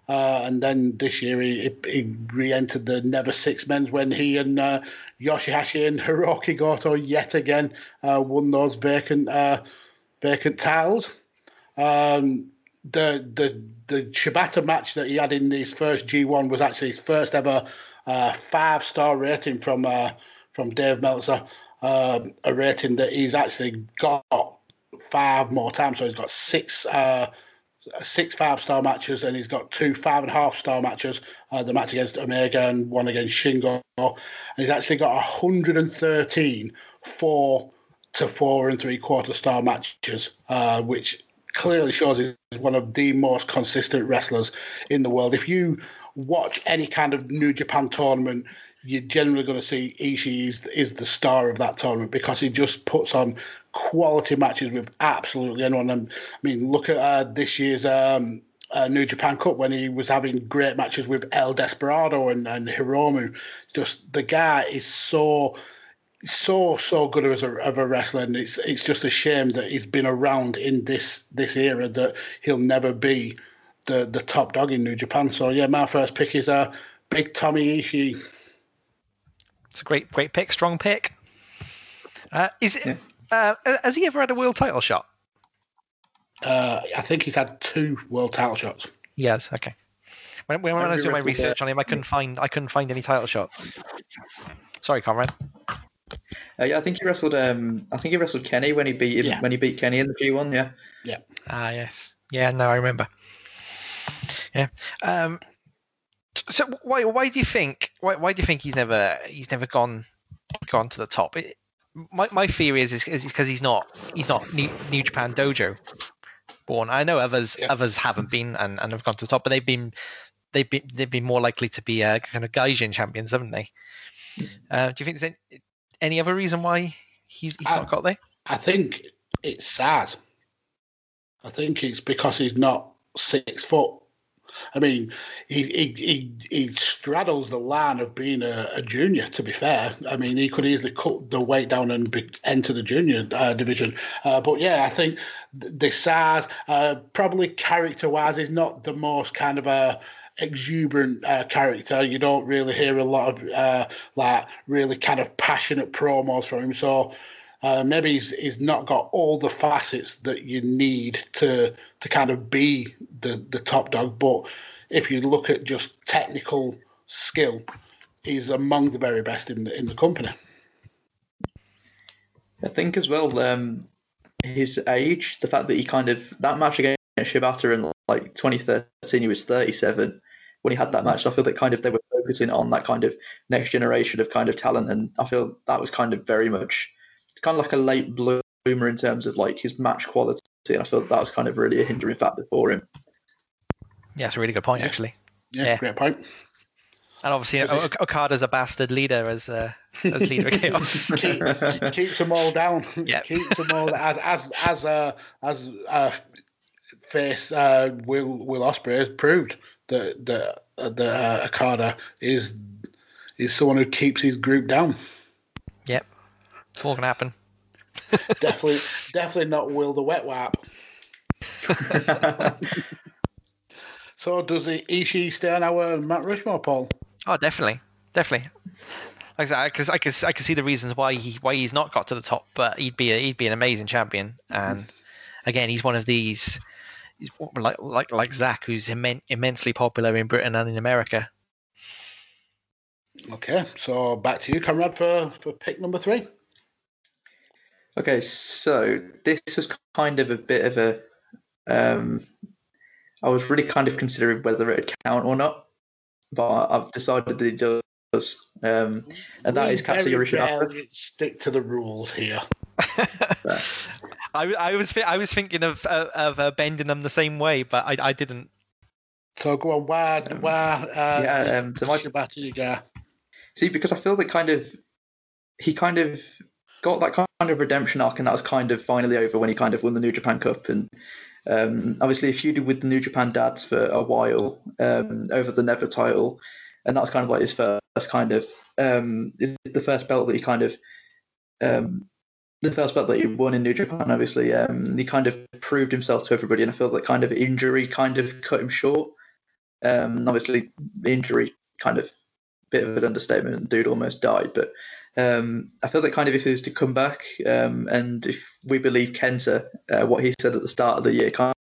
Uh, and then this year he, he re-entered the Never Six Men's when he and uh, Yoshihashi and Hiroki Goto yet again uh, won those vacant uh, vacant titles. Um, the the the Shibata match that he had in his first G1 was actually his first ever uh, five star rating from uh, from Dave Meltzer, um, a rating that he's actually got five more times. So he's got six six five star matches, and he's got two five and a half star matches. Uh, the match against Omega and one against Shingo. And he's actually got 113 four to four and three quarter star matches, uh, which clearly shows he's one of the most consistent wrestlers in the world. If you watch any kind of New Japan tournament, you're generally going to see Ishii is, is the star of that tournament because he just puts on quality matches with absolutely anyone. And I mean, look at uh, this year's um, uh, New Japan Cup when he was having great matches with El Desperado and, and Hiromu. Just the guy is so so so good as a, of a wrestler, and it's it's just a shame that he's been around in this this era that he'll never be the the top dog in New Japan. So yeah, my first pick is a uh, big Tommy Ishii. It's a great great pick, strong pick. Uh, is it? Yeah. Uh, has he ever had a world title shot? Uh, I think he's had two world title shots. Yes. Okay. When, when, when I was doing my research on him, I couldn't find I couldn't find any title shots. Sorry, Conrad. Uh, yeah, I think he wrestled. Um, I think he wrestled Kenny when he beat him, yeah. when he beat Kenny in the G one. Yeah. Yeah. Ah, yes. Yeah. No, I remember. Yeah. Um, so why why do you think why why do you think he's never he's never gone gone to the top? It, my, my theory is is because he's not he's not New, New Japan Dojo born. I know others yeah. others haven't been and, and have gone to the top, but they've been they've been they've been more likely to be uh, kind of Gaijin champions, haven't they? Uh, do you think there's any, any other reason why he's, he's I, not got there? I think it's sad. I think it's because he's not six foot I mean, he he he, he straddles the line of being a, a, junior. To be fair, I mean, he could easily cut the weight down and be, enter the junior uh, division. Uh, but yeah, I think the size, uh, probably character-wise, is not the most kind of a exuberant uh, character. You don't really hear a lot of uh, like really kind of passionate promos from him. So uh, maybe he's, he's not got all the facets that you need to to kind of be the, the top dog. But if you look at just technical skill, he's among the very best in the, in the company. I think as well, um, his age, the fact that he kind of that match against Shibata in like 2013, he was 37 when he had that match. So I feel that kind of they were focusing on that kind of next generation of kind of talent, and I feel that was kind of very much kind of like a late bloomer in terms of like his match quality, and I thought that was kind of really a hindering factor for him. Yeah, it's a really good point, yeah. actually. Yeah, yeah, great point. And obviously, o- Okada's a bastard leader as uh, as leader of chaos. *laughs* Keep, keeps them all down. *laughs* Yeah, keeps them all as as as uh, as uh, face uh, Will Will Ospreay has proved that that uh, that uh, Okada is is someone who keeps his group down. Yep. It's all gonna happen. definitely, definitely not Will the wet wipe. *laughs* so, does the Ishii stay on our Mount Rushmore, Paul? Oh, definitely, definitely. Like I said, I can, I can see the reasons why he why he's not got to the top, but he'd be a, he'd be an amazing champion. And again, he's one of these, he's like like like Zack, who's immen- immensely popular in Britain and in America. Okay, so back to you, Conrad, for for pick number three. Okay, so this was kind of a bit of a. Um, I was really kind of considering whether it would count or not, but I've decided that it does. Um, and that We is Katsuyori very stick to the rules here. *laughs* *laughs* I, I was I was thinking of of, of uh, bending them the same way, but I, I didn't. So go on, why, Um, why, uh, yeah, um, so my- Shibata you go? See, because I feel that kind of he kind of got that kind of redemption arc, and that was kind of finally over when he kind of won the New Japan Cup, and um, obviously he feuded with the New Japan dads for a while um, over the Never title, and that was kind of like his first kind of um, the first belt that he kind of um, the first belt that he won in New Japan. Obviously, um, he kind of proved himself to everybody, and I feel that kind of injury kind of cut him short. Um, obviously, injury kind of bit of an understatement. Dude almost died, but um, I feel that kind of if he was to come back, um, and if we believe Kenta, uh, what he said at the start of the year, kind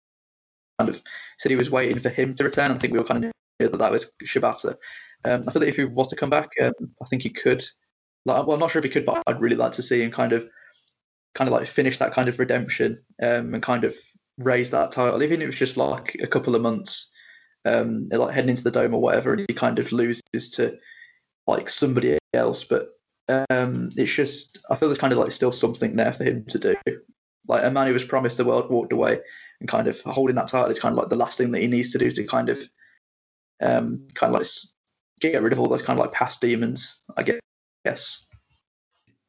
of said he was waiting for him to return. I think we were kind of knew that that was Shibata. Um, I feel that if he was to come back, um, I think he could. Like, well, I'm not sure if he could, but I'd really like to see him kind of, kind of like finish that kind of redemption um, and kind of raise that title, even if it was just like a couple of months, um, like heading into the dome or whatever, and he kind of loses to like somebody else. But um, it's just I feel there's kind of like still something there for him to do. Like a man who was promised the world walked away, and kind of holding that title is kind of like the last thing that he needs to do to kind of, um, kind of like get rid of all those kind of like past demons. I guess. Yes.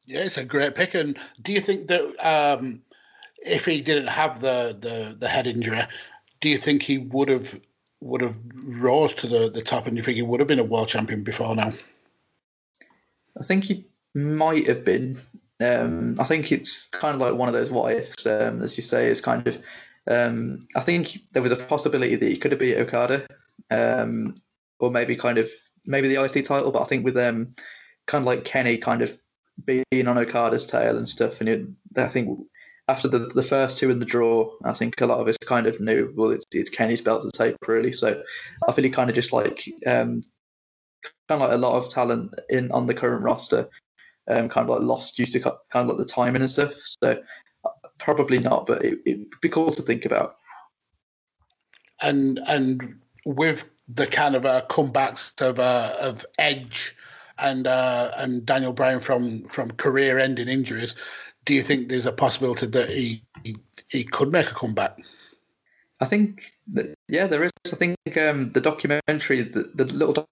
Yeah, it's a great pick. And do you think that um, if he didn't have the, the, the head injury, do you think he would have would have rose to the, the top? And you think he would have been a world champion before now? I think he might have been. Um, I think it's kind of like one of those what ifs, um, as you say, is kind of. Um, I think there was a possibility that he could have beat Okada, um, or maybe kind of maybe the IC title. But I think with um, kind of like Kenny kind of being on Okada's tail and stuff, and it, I think after the the first two in the draw, I think a lot of us kind of knew well it's it's Kenny's belt to take really. So I feel he kind of just like um, kind of like a lot of talent in on the current roster, um, kind of like lost due to kind of like the timing and stuff. So probably not, but it, it'd be cool to think about. And and with the kind of uh, comebacks of uh, of Edge and uh, and Daniel Bryan from from career ending injuries, do you think there's a possibility that he he, he could make a comeback? I think that, yeah, there is. I think um, the documentary, the, the little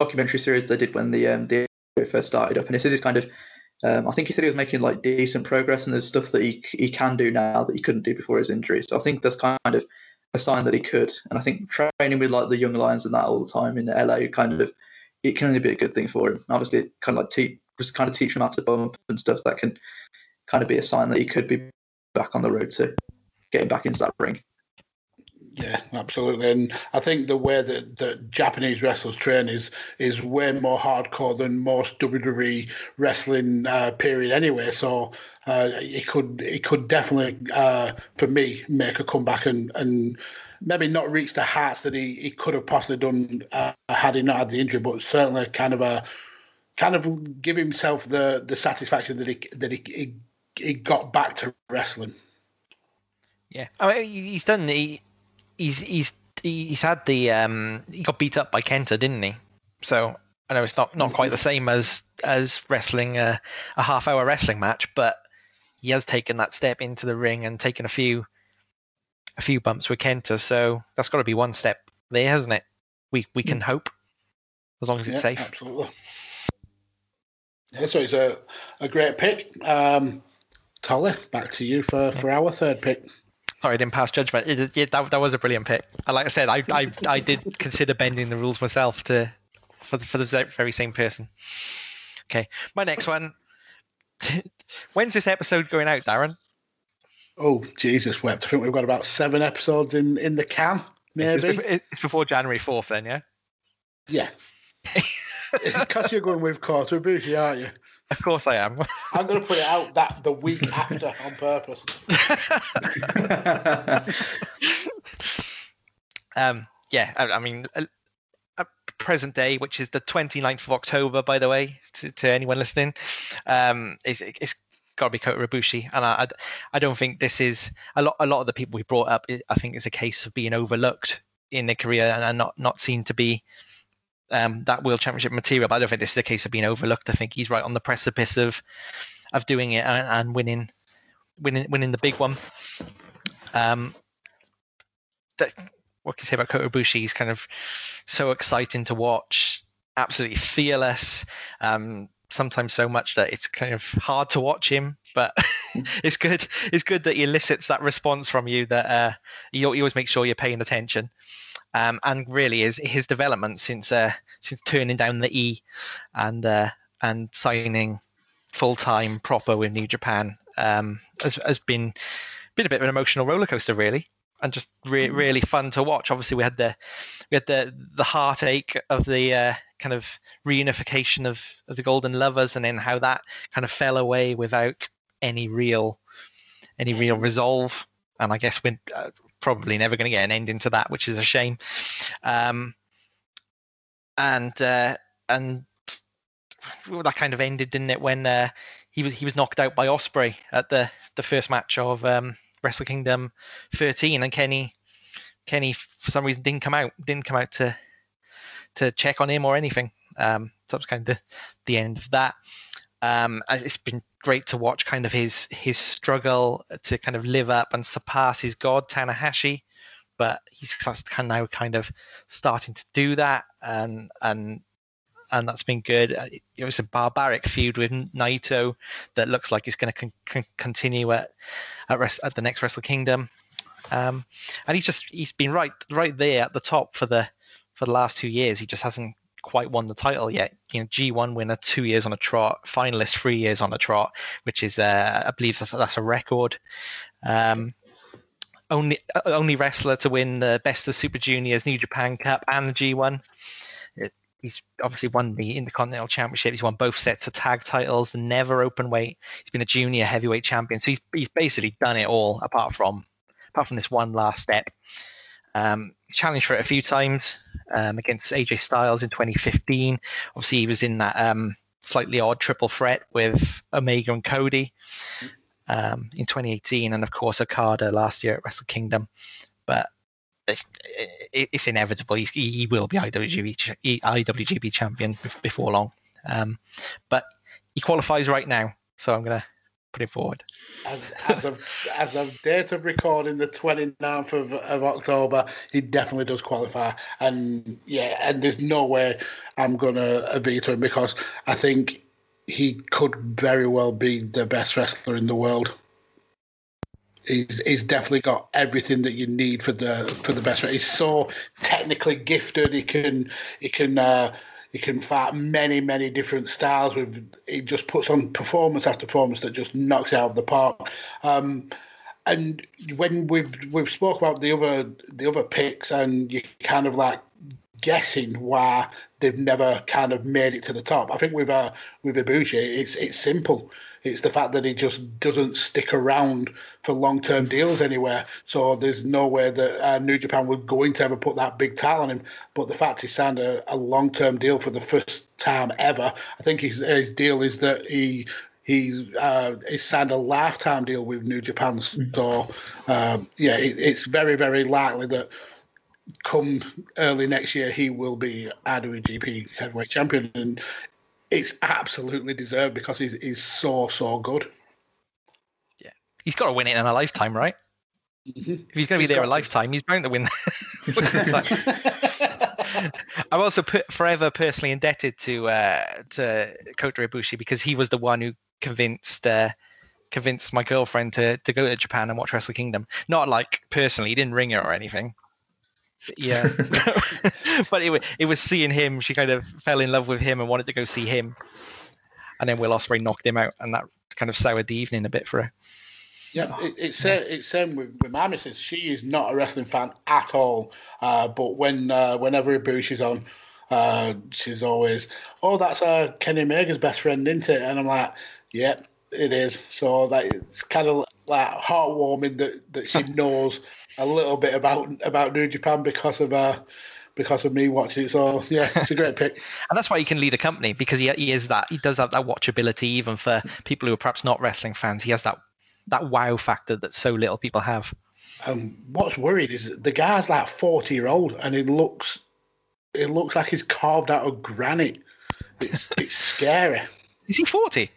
documentary series they did when the um, the first started up, and it says he's kind of. Um, I think he said he was making like decent progress, and there's stuff that he he can do now that he couldn't do before his injury. So I think that's kind of a sign that he could. And I think training with like the young lions and that all the time in the LA kind of it can only be a good thing for him. Obviously, kind of like teach just kind of teach him how to bump and stuff that can kind of be a sign that he could be back on the road to getting back into that ring. Yeah, absolutely. And I think the way that, that Japanese wrestlers train is is way more hardcore than most WWE wrestling uh, period anyway. So uh, it could it could definitely uh, for me make a comeback and and maybe not reach the heights that he, he could have possibly done uh, had he not had the injury, but certainly kind of a kind of give himself the the satisfaction that he that he he, he got back to wrestling. Yeah, I mean, he's done. He, he's he's he's had the um. He got beat up by Kenta, didn't he? So I know it's not not quite the same as as wrestling a, a half hour wrestling match, but he has taken that step into the ring and taken a few a few bumps with Kenta. So that's got to be one step there, hasn't it? We we can hope as long as it's Yeah, safe. Absolutely. Yeah, so it's a, a great pick. Um, Talley, back to you for, for our third pick. Sorry, I didn't pass judgment. It, yeah, that, that was a brilliant pick. And like I said, I, I I did consider bending the rules myself to for the, for the very same person. Okay, my next one. *laughs* When's this episode going out, Darren? Oh, Jesus wept. I think we've got about seven episodes in, in the can, It's, maybe. it's before January fourth, then, yeah. Yeah. *laughs* Because you're going with Kota Ibushi, aren't you? Of course I am. I'm going to put it out that the week after on purpose. *laughs* um, yeah, I, I mean, a, a present day, which is the 29th of October, by the way, to, to anyone listening, um, is it's got to be Kota Ibushi, and I, I, I don't think this is a lot. A lot of the people we brought up, I think, is a case of being overlooked in their career and not not seen to be um, that World Championship material. But I don't think this is a case of being overlooked. I think he's right on the precipice of of doing it and, and winning, winning, winning the big one. Um, that, what can you say about Kota Ibushi? He's kind of so exciting to watch, absolutely fearless. Um, sometimes so much that it's kind of hard to watch him, but *laughs* it's good. It's good that he elicits that response from you that uh, you, you always make sure you're paying attention. Um, and really, is his development since uh, since turning down the E and uh, and signing full time proper with New Japan um, has has been been a bit of an emotional roller coaster, really and just re- mm. really fun to watch. Obviously, we had the we had the the heartache of the uh, kind of reunification of, of the Golden Lovers, and then how that kind of fell away without any real any real resolve. And I guess we're uh, probably never going to get an ending to that, which is a shame. Um, and uh, and that kind of ended, didn't it? When uh, he was he was knocked out by Ospreay at the the first match of um, Wrestle Kingdom 13, and Kenny Kenny for some reason didn't come out didn't come out to to check on him or anything. Um, so that was kind of the, the end of that. Um, it's been great to watch kind of his his struggle to kind of live up and surpass his god Tanahashi, but he's kind now kind of starting to do that, and and and that's been good. It was a barbaric feud with Naito that looks like it's going to con- con- continue at at, rest, at the next Wrestle Kingdom. Um, and he's just he's been right right there at the top for the for the last two years. He just hasn't quite won the title yet. You know, G1 winner two years on a trot, finalist three years on a trot, which is uh, I believe that's, that's a record. Um, only only wrestler to win the Best of Super Juniors New Japan Cup and the G1. It, he's obviously won the Intercontinental Championship. He's won both sets of tag titles, never open weight. He's been a junior heavyweight champion. So he's he's basically done it all apart from apart from this one last step. Um, challenged for it a few times um, against AJ Styles in 2015. Obviously, he was in that um, slightly odd triple threat with Omega and Cody um, in 2018, and of course Okada last year at Wrestle Kingdom. But it's inevitable. He's, he will be IWGP, IWGP champion before long. Um, but he qualifies right now, so I'm going to put him forward. As, as of as of date of recording, the 29th of, of October, he definitely does qualify. And yeah, and there's no way I'm to veto him because I think he could very well be the best wrestler in the world. He's, he's definitely got everything that you need for the for the best. He's so technically gifted. He can he can uh, he can fight many many different styles. With he just puts on performance after performance that just knocks out of the park. Um, and when we've we've spoke about the other the other picks, and you kind of like guessing why they've never kind of made it to the top. I think with uh, with Ibushi, it's it's simple. It's the fact that he just doesn't stick around for long term deals anywhere. So there's no way that uh, New Japan was going to ever put that big title on him. But the fact he signed a, a long term deal for the first time ever, I think his, his deal is that he he's uh, he signed a lifetime deal with New Japan. Mm. So um, yeah, it, it's very very likely that come early next year he will be IWGP heavyweight champion, and it's absolutely deserved because he's, he's so so good. Yeah, he's got to win it in a lifetime, right? Mm-hmm. If he's going to be there a lifetime, he's bound to win. *laughs* I'm also put, forever personally indebted to uh, to Kota Ibushi because he was the one who convinced uh, convinced my girlfriend to to go to Japan and watch Wrestle Kingdom. Not like personally, he didn't ring her or anything, yeah *laughs* *laughs* but it, it was seeing him she kind of fell in love with him and wanted to go see him and then will Ospreay knocked him out and that kind of soured the evening a bit for her yeah, it, it's yeah. it's same with, with my missus. She is not a wrestling fan at all. Uh, but when uh, whenever Ibushi's on, uh, she's always, oh, that's uh, Kenny Omega's best friend, isn't it? And I'm like, yep, yeah, it is. So that it's kind of like heartwarming that that she *laughs* knows a little bit about about New Japan because of uh because of me watching it. So yeah, it's a great pick. *laughs* and that's why he can lead a company because he he is that he does have that watchability even for people who are perhaps not wrestling fans. He has that that wow factor that so little people have. Um, what's worried is the guy's like forty year old, and it looks it looks like he's carved out of granite. It's *laughs* it's scary. Is he forty?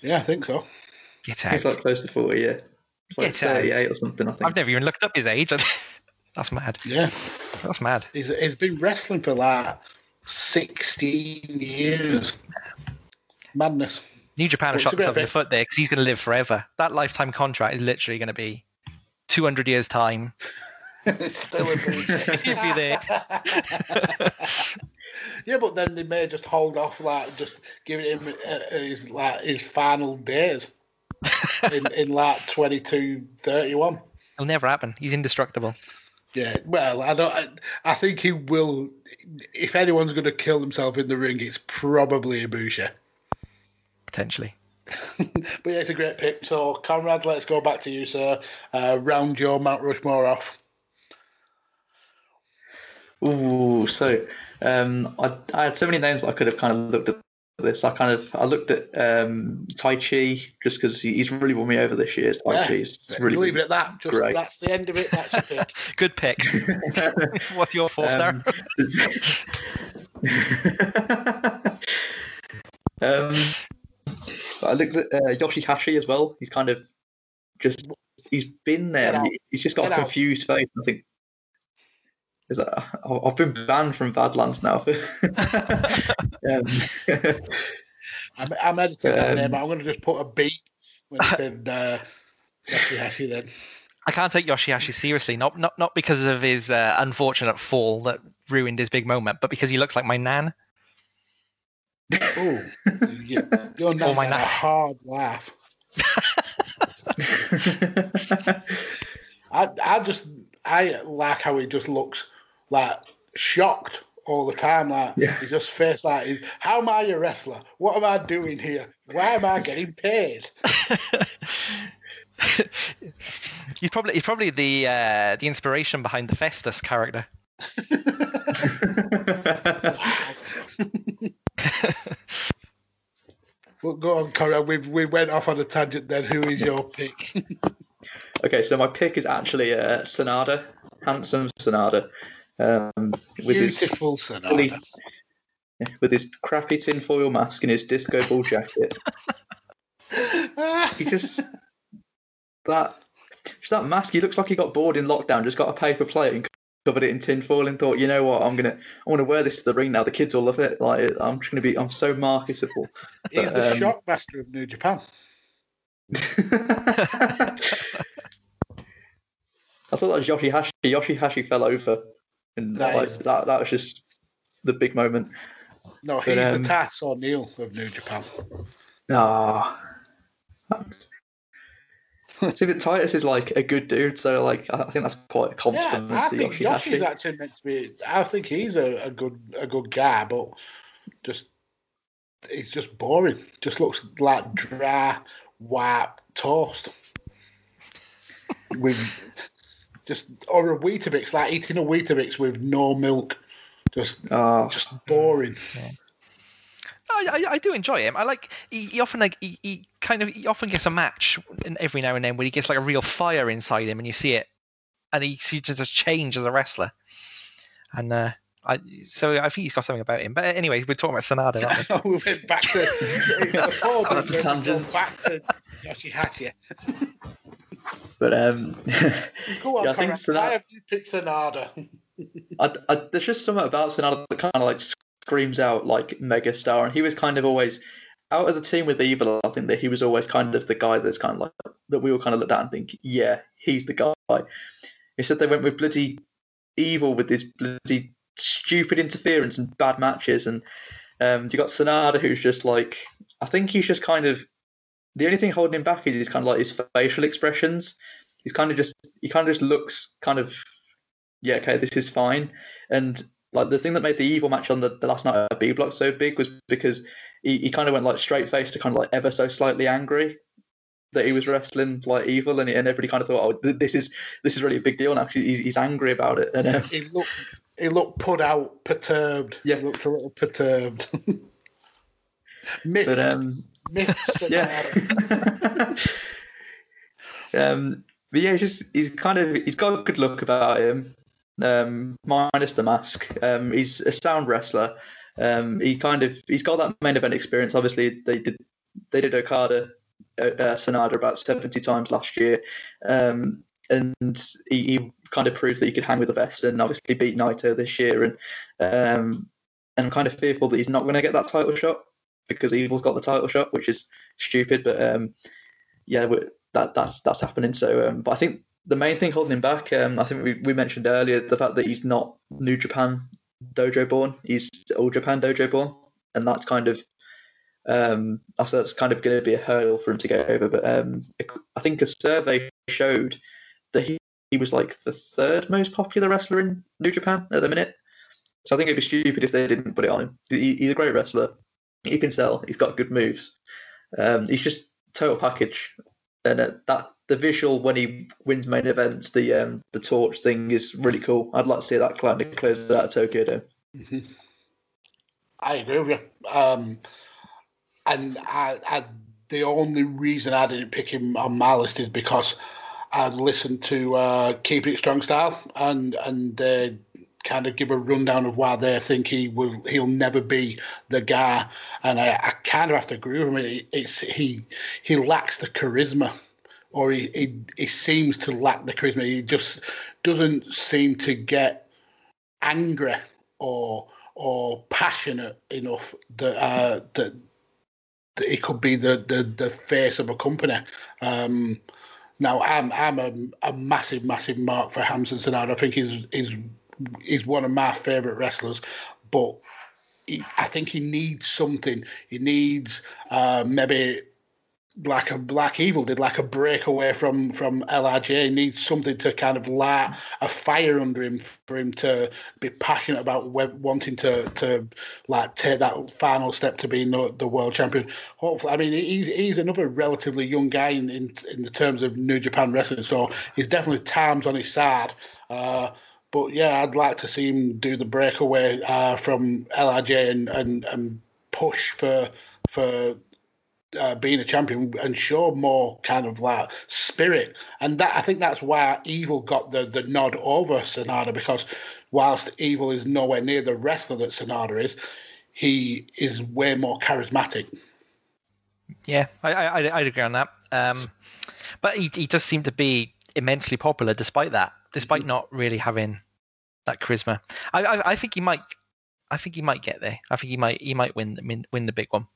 Yeah, I think so. Get out. He's like close to 40, yeah. It's like Get out. 38 or something, I think. I've never even looked up his age. *laughs* That's mad. Yeah, That's mad. he's he's been wrestling for like sixteen years. Madness. New Japan have shot it's themselves in the foot there because he's going to live forever. That lifetime contract is literally going to be 200 years' time. *laughs* Still. *laughs* He'll be there. yeah, but then they may just hold off, like just giving him uh, his like his final days *laughs* in, in like 22, 31. It'll never happen. He's indestructible. Yeah, well, I don't. I, I think he will. If anyone's going to kill himself in the ring, it's probably Ibushi. Potentially. *laughs* But yeah, it's a great pick. So, Conrad, let's go back to you, sir. Uh, round your Mount Rushmore off. Ooh, so um, I, I had so many names I could have kind of looked at this. I kind of I looked at um, Taichi just because he, he's really won me over this year. Tai Yeah, Chi it's really Leave it at that. Just great. that's the end of it. That's your pick. *laughs* Good pick. *laughs* What's your fourth Um, there? *laughs* um, I looked at uh, Yoshihashi as well. He's kind of just he's been there. He's just got Get a out. confused face. I think. Is that, I- I've been banned from Badlands now. *laughs* Um, *laughs* I'm, I'm editing that Um, name. I'm going to just put a beat when he said uh, Yoshihashi then. I can't take Yoshihashi seriously, not not not because of his uh, unfortunate fall that ruined his big moment, but because he looks like my nan. Oh, you, you're not my a hard laugh. *laughs* I, I just, I like how he just looks like shocked all the time. Like Yeah. he just face like, how am I a wrestler? What am I doing here? Why am I getting paid? *laughs* he's probably he's probably the uh, the inspiration behind the Festus character. *laughs* Well, go on, Conrad. We we went off on a tangent. Then, who is your pick? *laughs* okay, so my pick is actually uh, Sanada, handsome Sanada, um, with his Beautiful fully, with his crappy tinfoil mask and his disco ball jacket. He just that just that mask. He looks like he got bored in lockdown. Just got a paper plate and covered it in tinfoil and thought, you know what, I'm gonna I want to wear this to the ring now. The kids will love it. Like I'm just gonna be. I'm so marketable. He's the um, shockmaster of New Japan. *laughs* I thought that was Yoshihashi. Yoshihashi fell over, and That like, is- that that was just the big moment. No, he's um, the Titus O'Neil of New Japan. Ah, that's- *laughs* see, but Titus is like a good dude, so like I think that's quite a compliment. Yeah, I think Yoshihashi. Yoshi's actually meant to be. I think he's a, a good a good guy, but just he's just boring. Just looks like dry white toast *laughs* with just or a Weetabix, like eating a Weetabix with no milk. Just Ah, just boring. I, I, I do enjoy him. I like he, he often like he, he kind of he often gets a match in, every now and then where he gets like a real fire inside him, and you see it, and he seems to just change as a wrestler. And uh, I so I think he's got something about him. But anyway, we're talking about Sanada, aren't we? *laughs* we went back to it's the *laughs* forward, That's a then we go tangent. Back to Yoshihashi. But um, *laughs* Yeah, I think. Sanada- Why have you picked Sanada? *laughs* I, I, there's just something about Sanada that kind of like screams out like megastar, and he was kind of always out of the team with Evil. I think that he was always kind of the guy that's kind of like that we all kind of looked at and think, yeah, he's the guy. He said they went with bloody Evil with this bloody stupid interference and bad matches, and um, you got Sanada who's just like I think he's just kind of the only thing holding him back is his kind of like his facial expressions. He's kind of just he kind of just looks kind of yeah, okay, this is fine. And like the thing that made the evil match on the, the last night at B Block so big was because he, he kind of went like straight face to kind of like ever so slightly angry that he was wrestling like evil, and, and everybody kind of thought, oh, this is this is really a big deal now because he's, he's angry about it. And um, He looked he looked put out, perturbed. Yeah. he looked a little perturbed. *laughs* Myth, But um, myths. *laughs* yeah. *laughs* um, but yeah, he's just he's kind of he's got a good look about him, um, minus the mask. Um, he's a sound wrestler. Um, he kind of he's got that main event experience. Obviously, they did they did Okada, uh, uh, Sanada about seventy times last year, um, and he, he kind of proved that he could hang with the best, and obviously beat Naito this year. And um, and I'm kind of fearful that he's not going to get that title shot because Evil's got the title shot, which is stupid. But um, yeah, that that's that's happening. So, um, but I think the main thing holding him back, um, I think we, we mentioned earlier, the fact that he's not New Japan dojo born, he's All Japan dojo born, and that's kind of um, I thought that's kind of going to be a hurdle for him to get over. But um, I think a survey showed that he, he was like the third most popular wrestler in New Japan at the minute. So I think it'd be stupid if they didn't put it on him. He, he's a great wrestler. He can sell. He's got good moves. Um, he's just total package. And uh, that the visual when he wins main events, the um, the torch thing is really cool. I'd like to see that kind of close out of Tokyo Dome. Mhm. I agree with you. Um, and I, I, the only reason I didn't pick him on my list is because I listened to uh, Keep It Strong Style and and they kind of give a rundown of why they think he will he'll never be the guy. And I, I kind of have to agree with him. It- It's he he lacks the charisma. Or he, he, he seems to lack the charisma. He just doesn't seem to get angry or or passionate enough that uh, that, that he could be the, the, the face of a company. Um, now I'm I'm a, a massive massive mark for Hamson Sanada. I think he's he's he's one of my favourite wrestlers, but he, I think he needs something. He needs uh, maybe like a Black Evil did, like a breakaway from from LIJ. He needs something to kind of light a fire under him for him to be passionate about wanting to to like take that final step to being the, the world champion. Hopefully, I mean he's he's another relatively young guy in, in in the terms of New Japan wrestling, so he's definitely times on his side. Uh, but yeah, I'd like to see him do the breakaway uh, from LIJ and, and and push for for uh, being a champion and show more kind of like spirit. And that I think that's why Evil got the the nod over Sanada because whilst Evil is nowhere near the wrestler that Sanada is, he is way more charismatic. Yeah, I, I, I'd agree on that. Um, but he, he does seem to be immensely popular despite that, despite not really having that charisma. I, I, I think he might. I think he might get there. I think he might. He might win. Win, win the big one.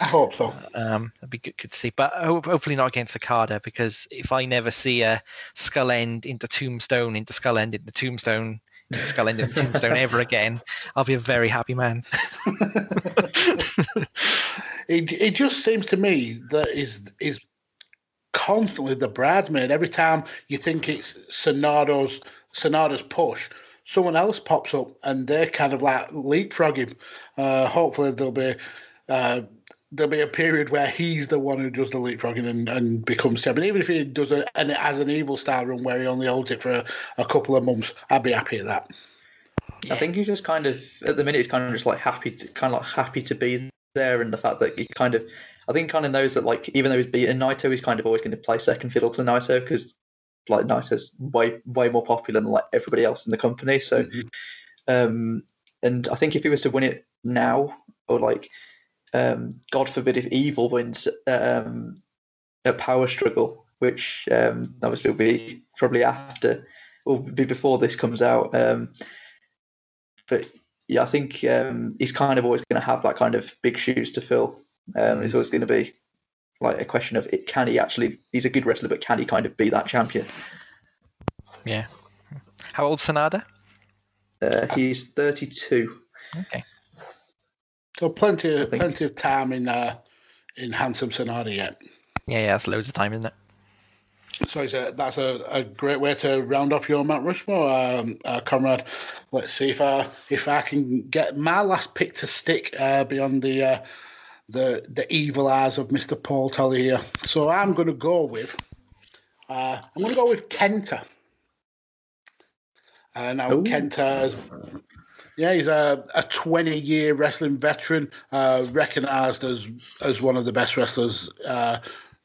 I hope so. Um, that'd be good, good to see. But hopefully not against Okada because if I never see a skull end into tombstone into skull end into tombstone into skull end into tombstone *laughs* ever again, I'll be a very happy man. *laughs* *laughs* It it just seems to me that is is constantly the bridesmaid. Every time you think it's Sanada's Sanada's push, someone else pops up and they're kind of like leapfrog him. Uh, hopefully there'll be uh, there'll be a period where he's the one who does the leapfrogging and, and becomes champion. Even if he does it and it has an evil style run where he only holds it for a, a couple of months, I'd be happy at that. I think he's just kind of at the minute he's kind of just like happy to kind of like happy to be there, and the fact that he kind of I think kind of knows that like even though he's beaten Naito, he's kind of always going to play second fiddle to Naito because like Naito's way way more popular than like everybody else in the company. So, um, and I think if he was to win it now, or like, um, God forbid if Evil wins um, a power struggle, which um, obviously will be probably after, will be before this comes out. Um, but yeah, I think um, he's kind of always going to have that kind of big shoes to fill. Um, It's always going to be like a question of it, can he actually? He's a good wrestler, but can he kind of be that champion? yeah. How old Sanada? Uh, he's 32. Okay. So plenty of plenty of time in uh, in handsome Sanada yet. Yeah, yeah, that's loads of time, isn't it? So it's a, that's a, a great way to round off your Mount Rushmore, um, uh, comrade. Let's see if I if I can get my last pick to stick uh, beyond the uh, the the evil eyes of Mister Paul Talley here. So I'm going to go with uh, I'm going to go with Kenta. Uh, now Ooh. Kenta has Yeah, he's a, a 20 year wrestling veteran, uh, recognized as as one of the best wrestlers uh,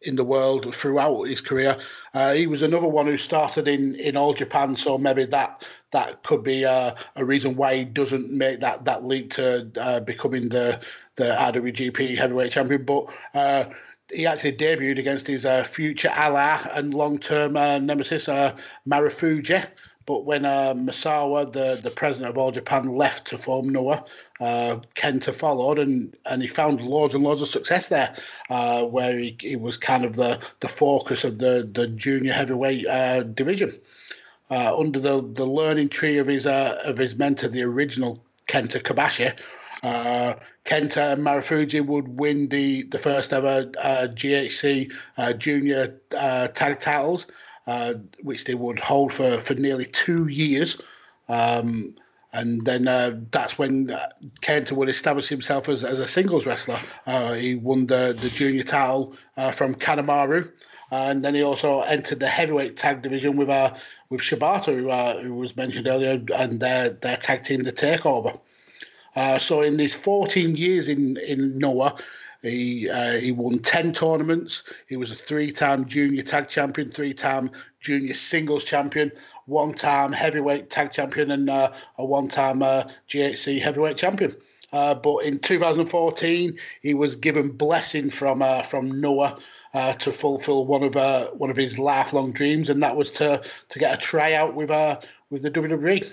in the world throughout his career. Uh, he was another one who started in, in All Japan, so maybe that that could be uh, a reason why he doesn't make that, that leap to uh, becoming the the IWGP Heavyweight Champion. But uh, he actually debuted against his uh, future ally and long term uh, nemesis, Marufuji. But when uh, Misawa, the, the president of All Japan, left to form Noah, uh, Kenta followed, and, and he found loads and loads of success there, uh, where he, he was kind of the, the focus of the, the junior heavyweight uh, division. Uh, under the, the learning tree of his uh, of his mentor, the original Kenta Kobashi, Kenta and Marufuji would win the, the first ever GHC junior tag titles uh, which they would hold for, for nearly two years. Um, and then uh, that's when uh, Kenta would establish himself as, as a singles wrestler. Uh, he won the, the junior title uh, from Kanemaru. and then he also entered the heavyweight tag division with uh, with Shibata, who, uh, who was mentioned earlier, and their, their tag team, The Takeover. So in these 14 years in, in Noah, he uh, he won ten tournaments. He was a three-time junior tag champion, three-time junior singles champion, one-time heavyweight tag champion, and uh, a one-time uh, GHC heavyweight champion. Uh, but in 2014, he was given blessing from uh, from Noah. Uh, to fulfill one of one of his lifelong dreams, and that was to to get a tryout with with the WWE.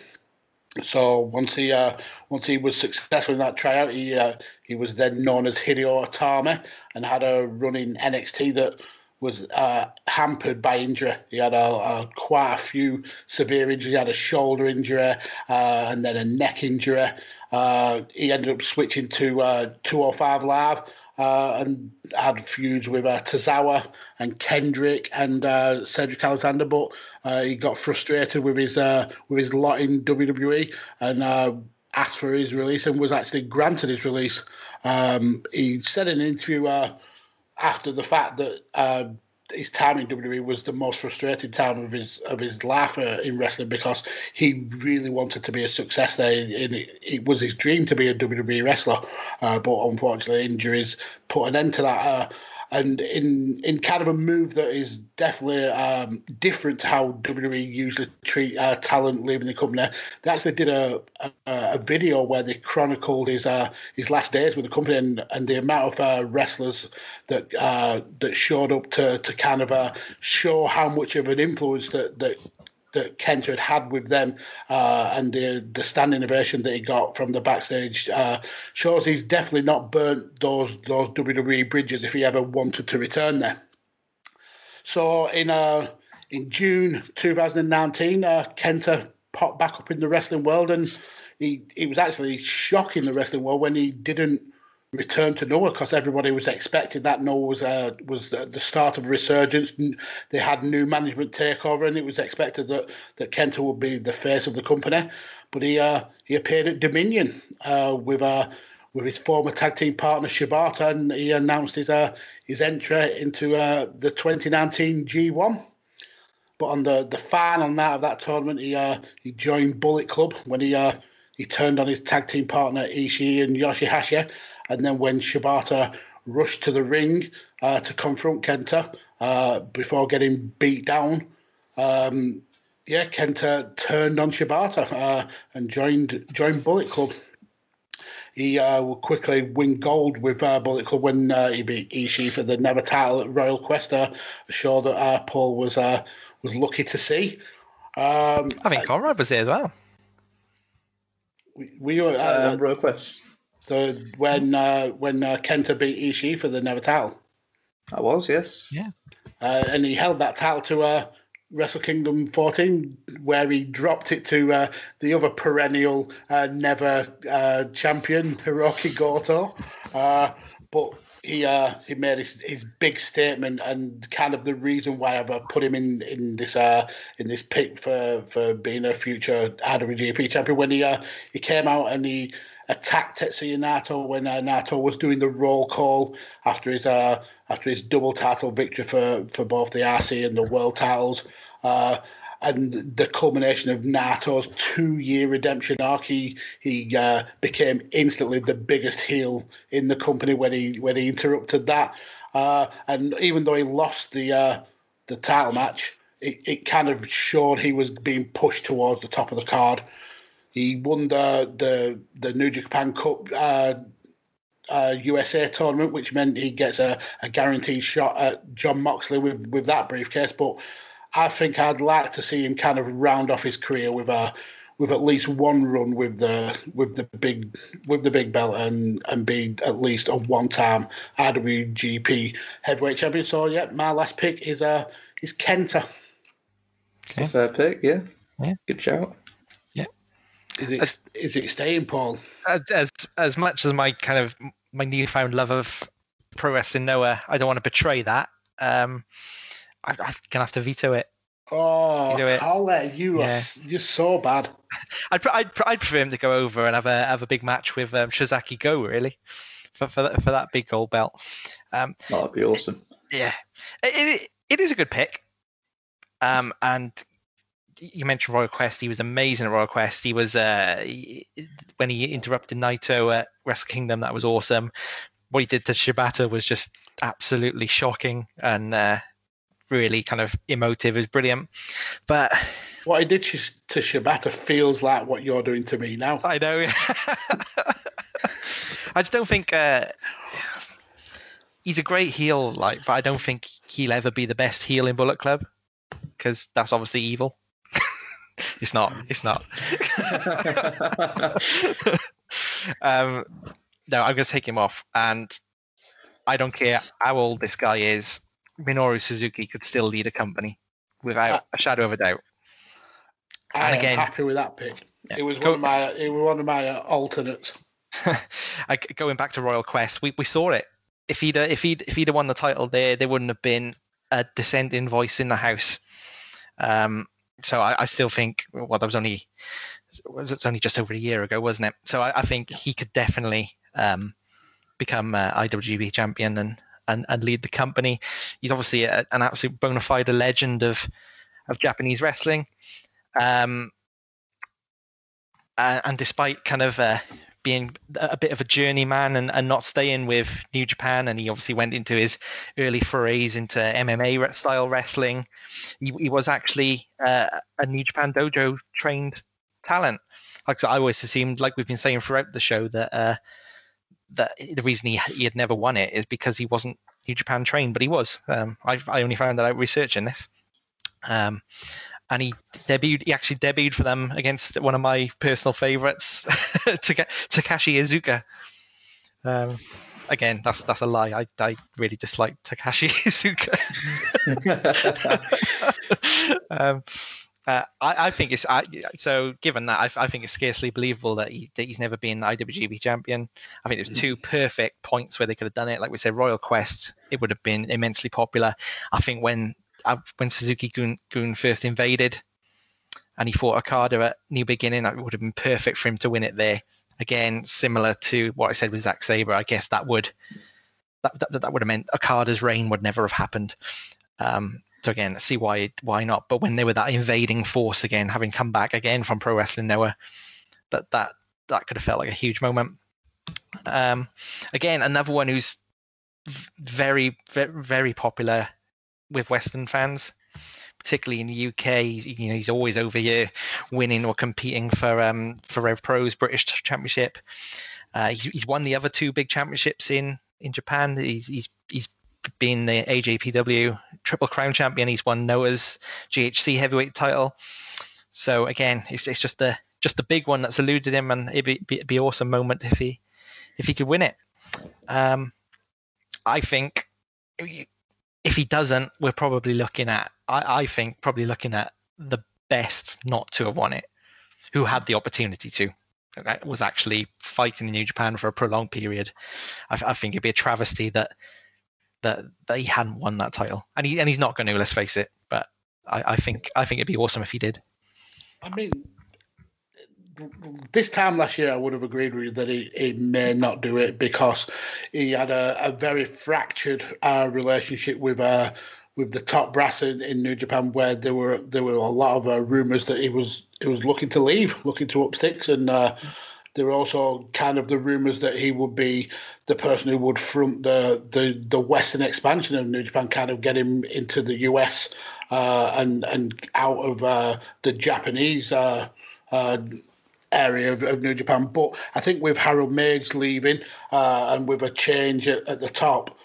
So once he uh, once he was successful in that tryout, he uh, he was then known as Hideo Itami and had a run in NXT that was uh, hampered by injury. He had a, a, quite a few severe injuries. He had a shoulder injury uh, and then a neck injury. Uh, he ended up switching to uh, 205 Live uh, and had feuds with uh, and Kendrick and uh, Cedric Alexander, but uh, he got frustrated with his uh, with his lot in WWE and asked for his release and was actually granted his release. Um, he said in an interview after the fact that his time in WWE was the most frustrating time of his of his life uh, in wrestling because he really wanted to be a success there. And it, it was his dream to be a WWE wrestler, uh, but unfortunately injuries put an end to that. Uh, and in in kind of a move that is definitely um, different to how WWE usually treat uh, talent leaving the company. They actually did a a, a video where they chronicled his uh, his last days with the company and, and the amount of uh, wrestlers that uh, that showed up to to kind of uh, show how much of an influence that that that Kenta had had with them uh, and the the standing ovation that he got from the backstage uh, shows he's definitely not burnt those those WWE bridges if he ever wanted to return there. So in uh, in June 2019, uh, Kenta popped back up in the wrestling world and he, he was actually shocking the wrestling world when he didn't return to Noah because everybody was expecting that Noah was uh, was the, the, start of resurgence. They had new management takeover, and it was expected that that Kenta would be the face of the company. But he uh, he appeared at Dominion uh, with uh, with his former tag team partner Shibata, and he announced his uh, his entry into uh, the 2019 G1. But on the, the final night of that tournament, he he joined Bullet Club when he he turned on his tag team partner Ishii and Yoshihashi and then when Shibata rushed to the ring uh, to confront Kenta uh, before getting beat down, um, yeah, Kenta turned on Shibata uh, and joined joined Bullet Club. He uh, would quickly win gold with uh, Bullet Club when uh, he beat Ishii for the Never title at Royal Quest, a show that Paul was was lucky to see. Um, I think Conrad was there as well. We, we were uh, Royal Quest. The when uh, when uh, Kenta beat Ishii for the Never title. I was, yes. Yeah. Uh, and he held that title to uh, Wrestle Kingdom 14, where he dropped it to uh, the other perennial uh, never uh, champion, Hiroki Goto. Uh, but he uh, he made his, his big statement and kind of the reason why I've uh, put him in in this uh, in this pick for, for being a future IWGP champion when he uh, he came out and he attacked Tetsuya Naito when uh, Naito was doing the roll call after his uh, after his double title victory for, for both the IC and the world titles. Uh, and the culmination of Naito's two-year redemption arc. He he uh, became instantly the biggest heel in the company when he when he interrupted that. Uh, and even though he lost the uh, the title match, it, it kind of showed he was being pushed towards the top of the card. He won the the, the New Japan Cup uh, uh, USA tournament, which meant he gets a, a guaranteed shot at Jon Moxley with, with that briefcase. But I think I'd like to see him kind of round off his career with a with at least one run with the with the big with the big belt and and be at least a one time IWGP heavyweight champion. So yeah, my last pick is uh is Kenta. Okay. fair pick, yeah. Yeah. Good shout. Yeah. Is it as, is it staying, Paul? As as much as my kind of my newfound love of pro wrestling Noah, I don't want to betray that. Um, I, I'm gonna have to veto it. Oh, Talley, you yeah. are you're so bad. *laughs* I'd, I'd I'd prefer him to go over and have a have a big match with um, Shiozaki Go really, for for that, for that big gold belt. Um, That'd be awesome. Yeah, it, it, it is a good pick. Um, and you mentioned Royal Quest. He was amazing at Royal Quest. He was uh, he, when he interrupted Naito at Wrestle Kingdom. That was awesome. What he did to Shibata was just absolutely shocking and uh, really kind of emotive. It was brilliant. But what he did to Shibata feels like what you're doing to me now. I know. *laughs* I just don't think uh, he's a great heel, like, but I don't think he'll ever be the best heel in Bullet Club because that's obviously evil. It's not. It's not. um, no, I'm going to take him off, and I don't care how old this guy is. Minoru Suzuki could still lead a company without a shadow of a doubt. I and again, happy with that pick. Yeah, it was go, one of my it was one of my uh, alternates. *laughs* I, going back to Royal Quest, we, we saw it. If he'd if he'd if he'd have won the title there, there wouldn't have been a dissenting voice in the house. Um, so I, I, still think well, that was only was it's only just over a year ago, wasn't it? So I, I think he could definitely um, become uh, IWGP champion and, and and lead the company. He's obviously a, an absolute bona fide legend of of Japanese wrestling. Um, and, and despite kind of uh, being a bit of a journeyman and, and not staying with New Japan. And he obviously went into his early forays into MMA style wrestling. He, he was actually uh, a New Japan dojo trained talent. Like I always assumed, like we've been saying throughout the show, that uh, that the reason he, he had never won it is because he wasn't New Japan trained, but he was. Um, I, I only found that out researching this. Um, and he debuted. He actually debuted for them against one of my personal favorites, *laughs* Takashi Iizuka. Um, again, that's that's a lie. I, I really dislike Takashi *laughs* Iizuka. *laughs* um, uh, I, I, think it's I, so. Given that, I, I, think it's scarcely believable that, he, that he's never been IWGP champion. I think there's two perfect points where they could have done it. Like we said, Royal Quest, it would have been immensely popular. I think when when Suzuki Gun, first invaded and he fought Okada at New Beginning, that would have been perfect for him to win it there. Again, similar to what I said with Zack Sabre, I guess that would that, that, that would have meant Okada's reign would never have happened. Um, so again, see why why not? But when they were that invading force again, having come back again from Pro Wrestling Noah, that that that could have felt like a huge moment. Um, again, another one who's very very, very popular with Western fans, particularly in the UK. He's, you know, he's always over here winning or competing for um, for Rev Pro's British Championship. Uh, he's, he's won the other two big championships in in Japan. He's he's he's been the AJPW Triple Crown champion. He's won Noah's GHC heavyweight title. So again, it's it's just the just the big one that's eluded him, and it'd be, it'd be awesome moment if he if he could win it. Um, I think if he doesn't, we're probably looking at, I, I think, probably looking at the best not to have won it, who had the opportunity to. That was actually fighting in New Japan for a prolonged period. I, I think it'd be a travesty that that that he hadn't won that title, and he and he's not going to. Let's face it. But I, I think I think it'd be awesome if he did. I mean, this time last year, I would have agreed with you that he, he may not do it because he had a, a very fractured uh, relationship with uh, with the top brass in, in New Japan, where there were there were a lot of uh, rumors that he was he was looking to leave, looking to up sticks, and uh, there were also kind of the rumors that he would be the person who would front the the, the Western expansion of New Japan, kind of get him into the US uh, and and out of uh, the Japanese. Uh, uh, area of, of, New Japan, but I think with Harold Meij leaving uh, and with a change at, at the top,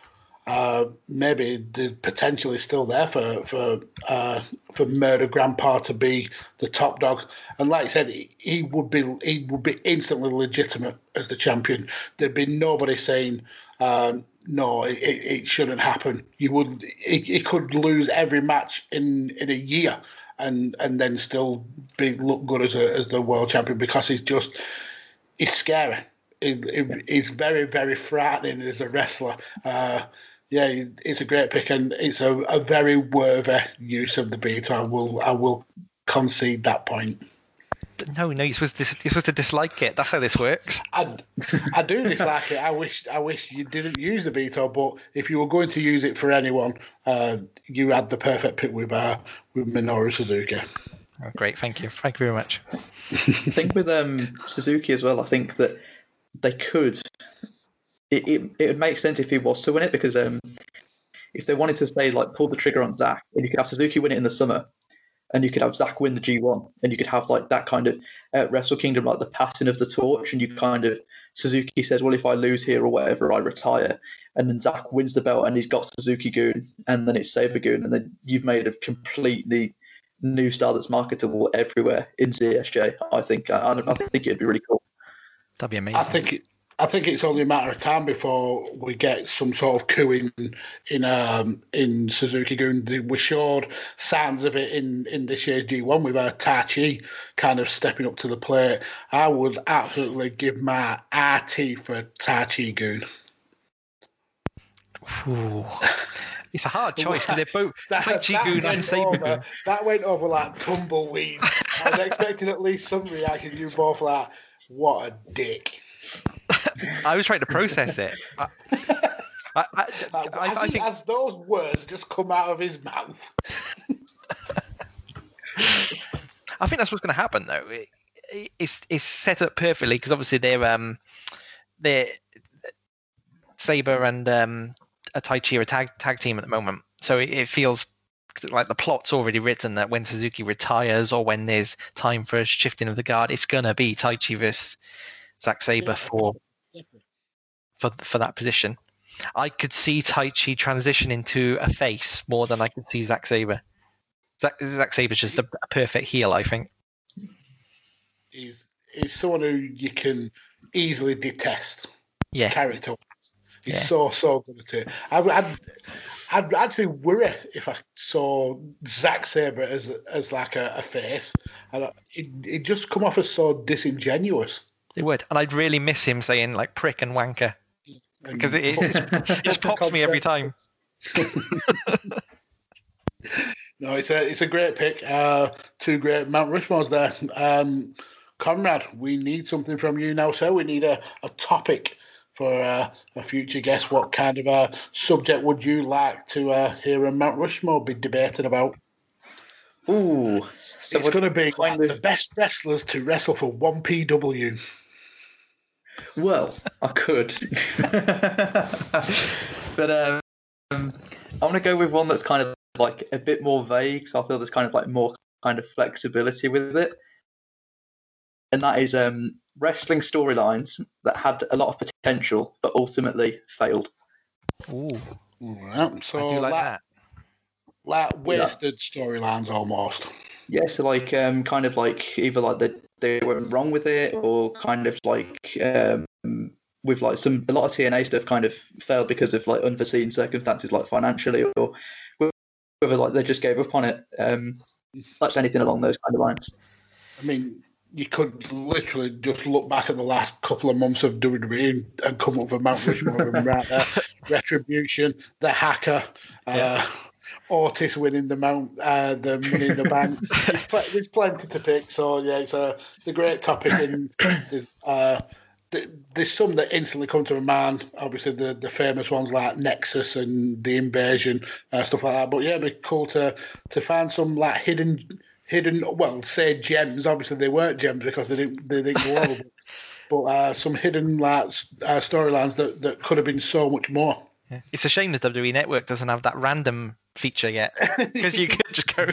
uh, maybe the potential is still there for for uh, for Murder Grandpa to be the top dog. And like I said, he, he, would be he would be instantly legitimate as the champion. There'd be nobody saying um, no, it, it, shouldn't happen. You would he, could lose every match in in a year and and then still be look good as a as the world champion because he's just he's scary. He, he's very very frightening as a wrestler. Uh, yeah, it's a great pick, and it's a, a very worthy use of the beat. I will I will concede that point. No, no, you're supposed to you're supposed to dislike it. That's how this works. I, I do dislike it. I wish I wish you didn't use the veto, but if you were going to use it for anyone, uh, you had the perfect pick with uh, with Minoru Suzuki. Oh, great, thank you, thank you very much. I think with um, Suzuki as well. I think that they could it, it, it would make sense if he was to win it because um, if they wanted to say like pull the trigger on Zack and you could have Suzuki win it in the summer and you could have Zack win the G1 and you could have like that kind of uh, Wrestle Kingdom like the passing of the torch and you kind of Suzuki says well if I lose here or whatever I retire. And then Zack wins the belt and he's got Suzuki-gun, and then it's Sabre-gun, and then you've made a completely new style that's marketable everywhere in ZSJ I think I, I think it'd be really cool. That'd be amazing I think it, I think it's only a matter of time before we get some sort of coup in in um, in Suzuki-gun. We showed signs of it in, in this year's G1 with uh, Taichi kind of stepping up to the plate. I would absolutely give my RT for Taichi-gun. It's a hard *laughs* choice because they're both *laughs* Taichi-gun and Sabre-gun. That went over like tumbleweed. I was expecting at least some reaction. You both like, what a dick. I was trying to process it. *laughs* I, I, I, I think as those words just come out of his mouth. *laughs* I think that's what's going to happen, though. It, it's it's set up perfectly because obviously they're um they're Sabre and um a Taichi a tag tag team at the moment, so it, it feels like the plot's already written that when Suzuki retires or when there's time for a shifting of the guard, it's gonna be Taichi versus Zack Sabre yeah. for for for that position. I could see Taichi transition into a face more than I could see Zack Sabre. Zack, Zack Sabre's just a, a perfect heel, I think. He's he's someone who you can easily detest. Yeah. Character. He's yeah. so so good at it. I, I'd, I'd actually worry if I saw Zack Sabre as as like a, a face, and it it just come off as so disingenuous. They would, and I'd really miss him saying like prick and wanker because it, it, *laughs* *laughs* it just pops me every time. *laughs* no, it's a it's a great pick. Uh, two great Mount Rushmore's there. Um, Conrad, we need something from you now, sir. We need a, a topic for uh, a future guest. What kind of a subject would you like to uh, hear a Mount Rushmore be debated about? Ooh, so it's going to be like of... the best wrestlers to wrestle for one PW. Well, I could, *laughs* but um, I'm gonna go with one that's kind of like a bit more vague. So I feel there's kind of like more kind of flexibility with it, and that is um, wrestling storylines that had a lot of potential but ultimately failed. Ooh, right. so I do like, like that. Like wasted yeah. storylines almost. Yeah, so like um, kind of like either like the they went wrong with it, or kind of like um, with like some a lot of TNA stuff kind of failed because of like unforeseen circumstances, like financially, or whether like they just gave up on it. Um, that's anything along those kind of lines. I mean, you could literally just look back at the last couple of months of WWE and, and come up with a Mount Rushmore right there. *laughs* Retribution, the hacker, uh, Otis winning the Mount, uh, the Money in the Bank. *laughs* there's, pl- there's, plenty to pick. So yeah, it's a it's a great topic, and there's uh, the, there's some that instantly come to my mind. Obviously, the, the famous ones like Nexus and the Invasion, uh, stuff like that. But yeah, it'd be cool to to find some like hidden hidden. Well, say gems. Obviously, they weren't gems because they didn't they didn't go over. *laughs* But uh, some hidden like uh, storylines that that could have been so much more. Yeah. It's a shame the WWE Network doesn't have that random feature yet *laughs* because you could just go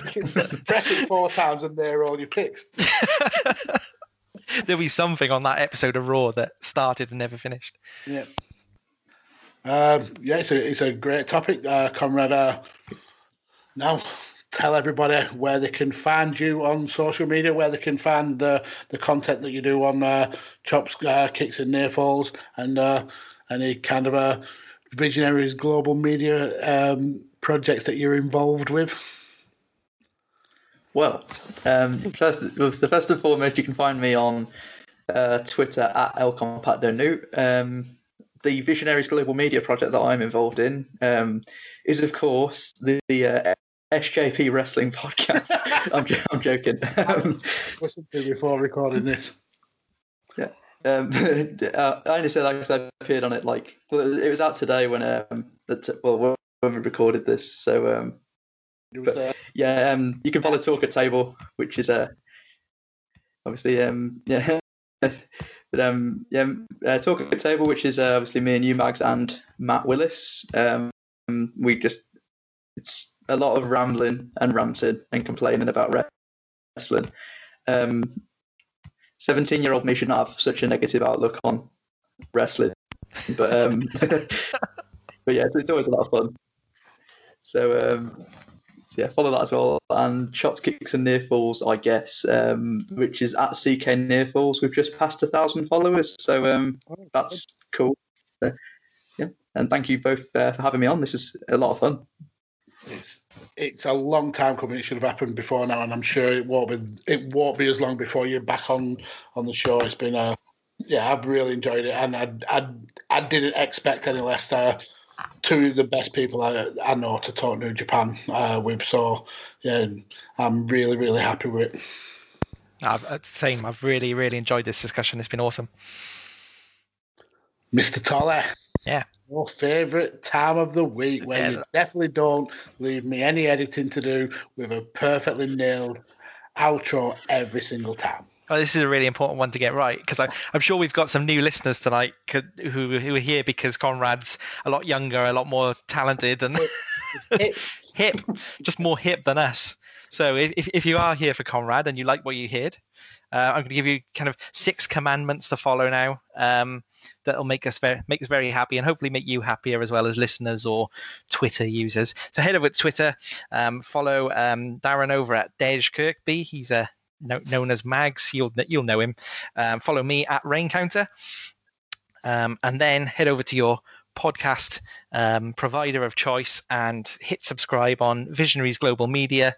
press it four times and there are all your picks. *laughs* There'll be something on that episode of Raw that started and never finished. Yeah. Um, yeah, it's a, it's a great topic, uh, Conrad. Uh, now, tell everybody where they can find you on social media, where they can find the, the content that you do on uh, chops, uh, kicks, and near falls, and uh, any kind of a visionaries global media um, projects that you're involved with. Well, um, first, the first and foremost, you can find me on uh, Twitter at elcompactonewt. Um, the Visionaries Global Media project that I'm involved in um, is, of course, the, the uh, SJP Wrestling *laughs* podcast. *laughs* I'm, I'm joking. Um, *laughs* Listen to before recording this. Um, *laughs* uh, I only said like I appeared on it like well, it was out today when um well when we recorded this. So um, but, yeah, um, you can follow Talk at Table, which is uh, obviously um, *laughs* yeah, but um, yeah, uh, Talk at Table, which is uh, obviously me and you, Mags, and Matt Willis. Um, we just it's a lot of rambling and ranting and complaining about wrestling. Um, 17 year old me should not have such a negative outlook on wrestling. But um, *laughs* but yeah, it's, it's, always a lot of fun. So um, yeah, follow that as well. And chops, kicks, and near falls, I guess, um, which is at CK near falls. We've just passed a thousand followers, so um, oh, that's cool. yeah, and thank you both uh, for having me on. This is a lot of fun. It's it's a long time coming. It should have happened before now, and I'm sure it won't be. It won't be as long before you're back on on the show. It's been a yeah, I've really enjoyed it, and I I, I didn't expect any less. Uh, two of the best people I, I know to talk New Japan uh, with. So yeah, I'm really really happy with it. I've, uh, same. I've really really enjoyed this discussion. It's been awesome. Mr. Talley. Yeah. Your favourite time of the week where yeah. you definitely don't leave me any editing to do with a perfectly nailed outro every single time. Oh, this is a really important one to get right because I'm sure we've got some new listeners tonight who who are here because Conrad's a lot younger, a lot more talented, and hip. *laughs* hip, just more hip than us. So if if you are here for Conrad and you like what you heard, uh, I'm going to give you kind of six commandments to follow now. Um, that'll make us very make us very happy and hopefully make you happier as well as listeners or Twitter users. So head over to Twitter, um, follow um, Darren over at Dej Kirkby. He's a known as Mags. You'll you'll know him. Um, follow me at Rain Counter, um, and then head over to your podcast um, provider of choice and hit subscribe on Visionaries Global Media,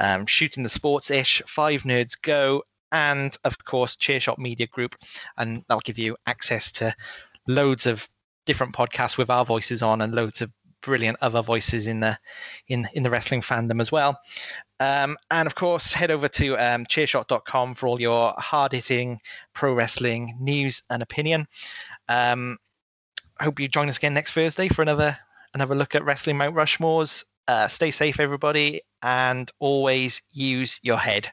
um, Shooting the Sports Ish, Five Nerds Go, and of course Chairshot Media Group, and that'll give you access to loads of different podcasts with our voices on and loads of brilliant other voices in the in in the wrestling fandom as well. Um, and of course, head over to um, chairshot.com for all your hard hitting pro wrestling news and opinion. Um, hope you join us again next Thursday for another another look at wrestling Mount Rushmores. Uh, stay safe, everybody, and always use your head.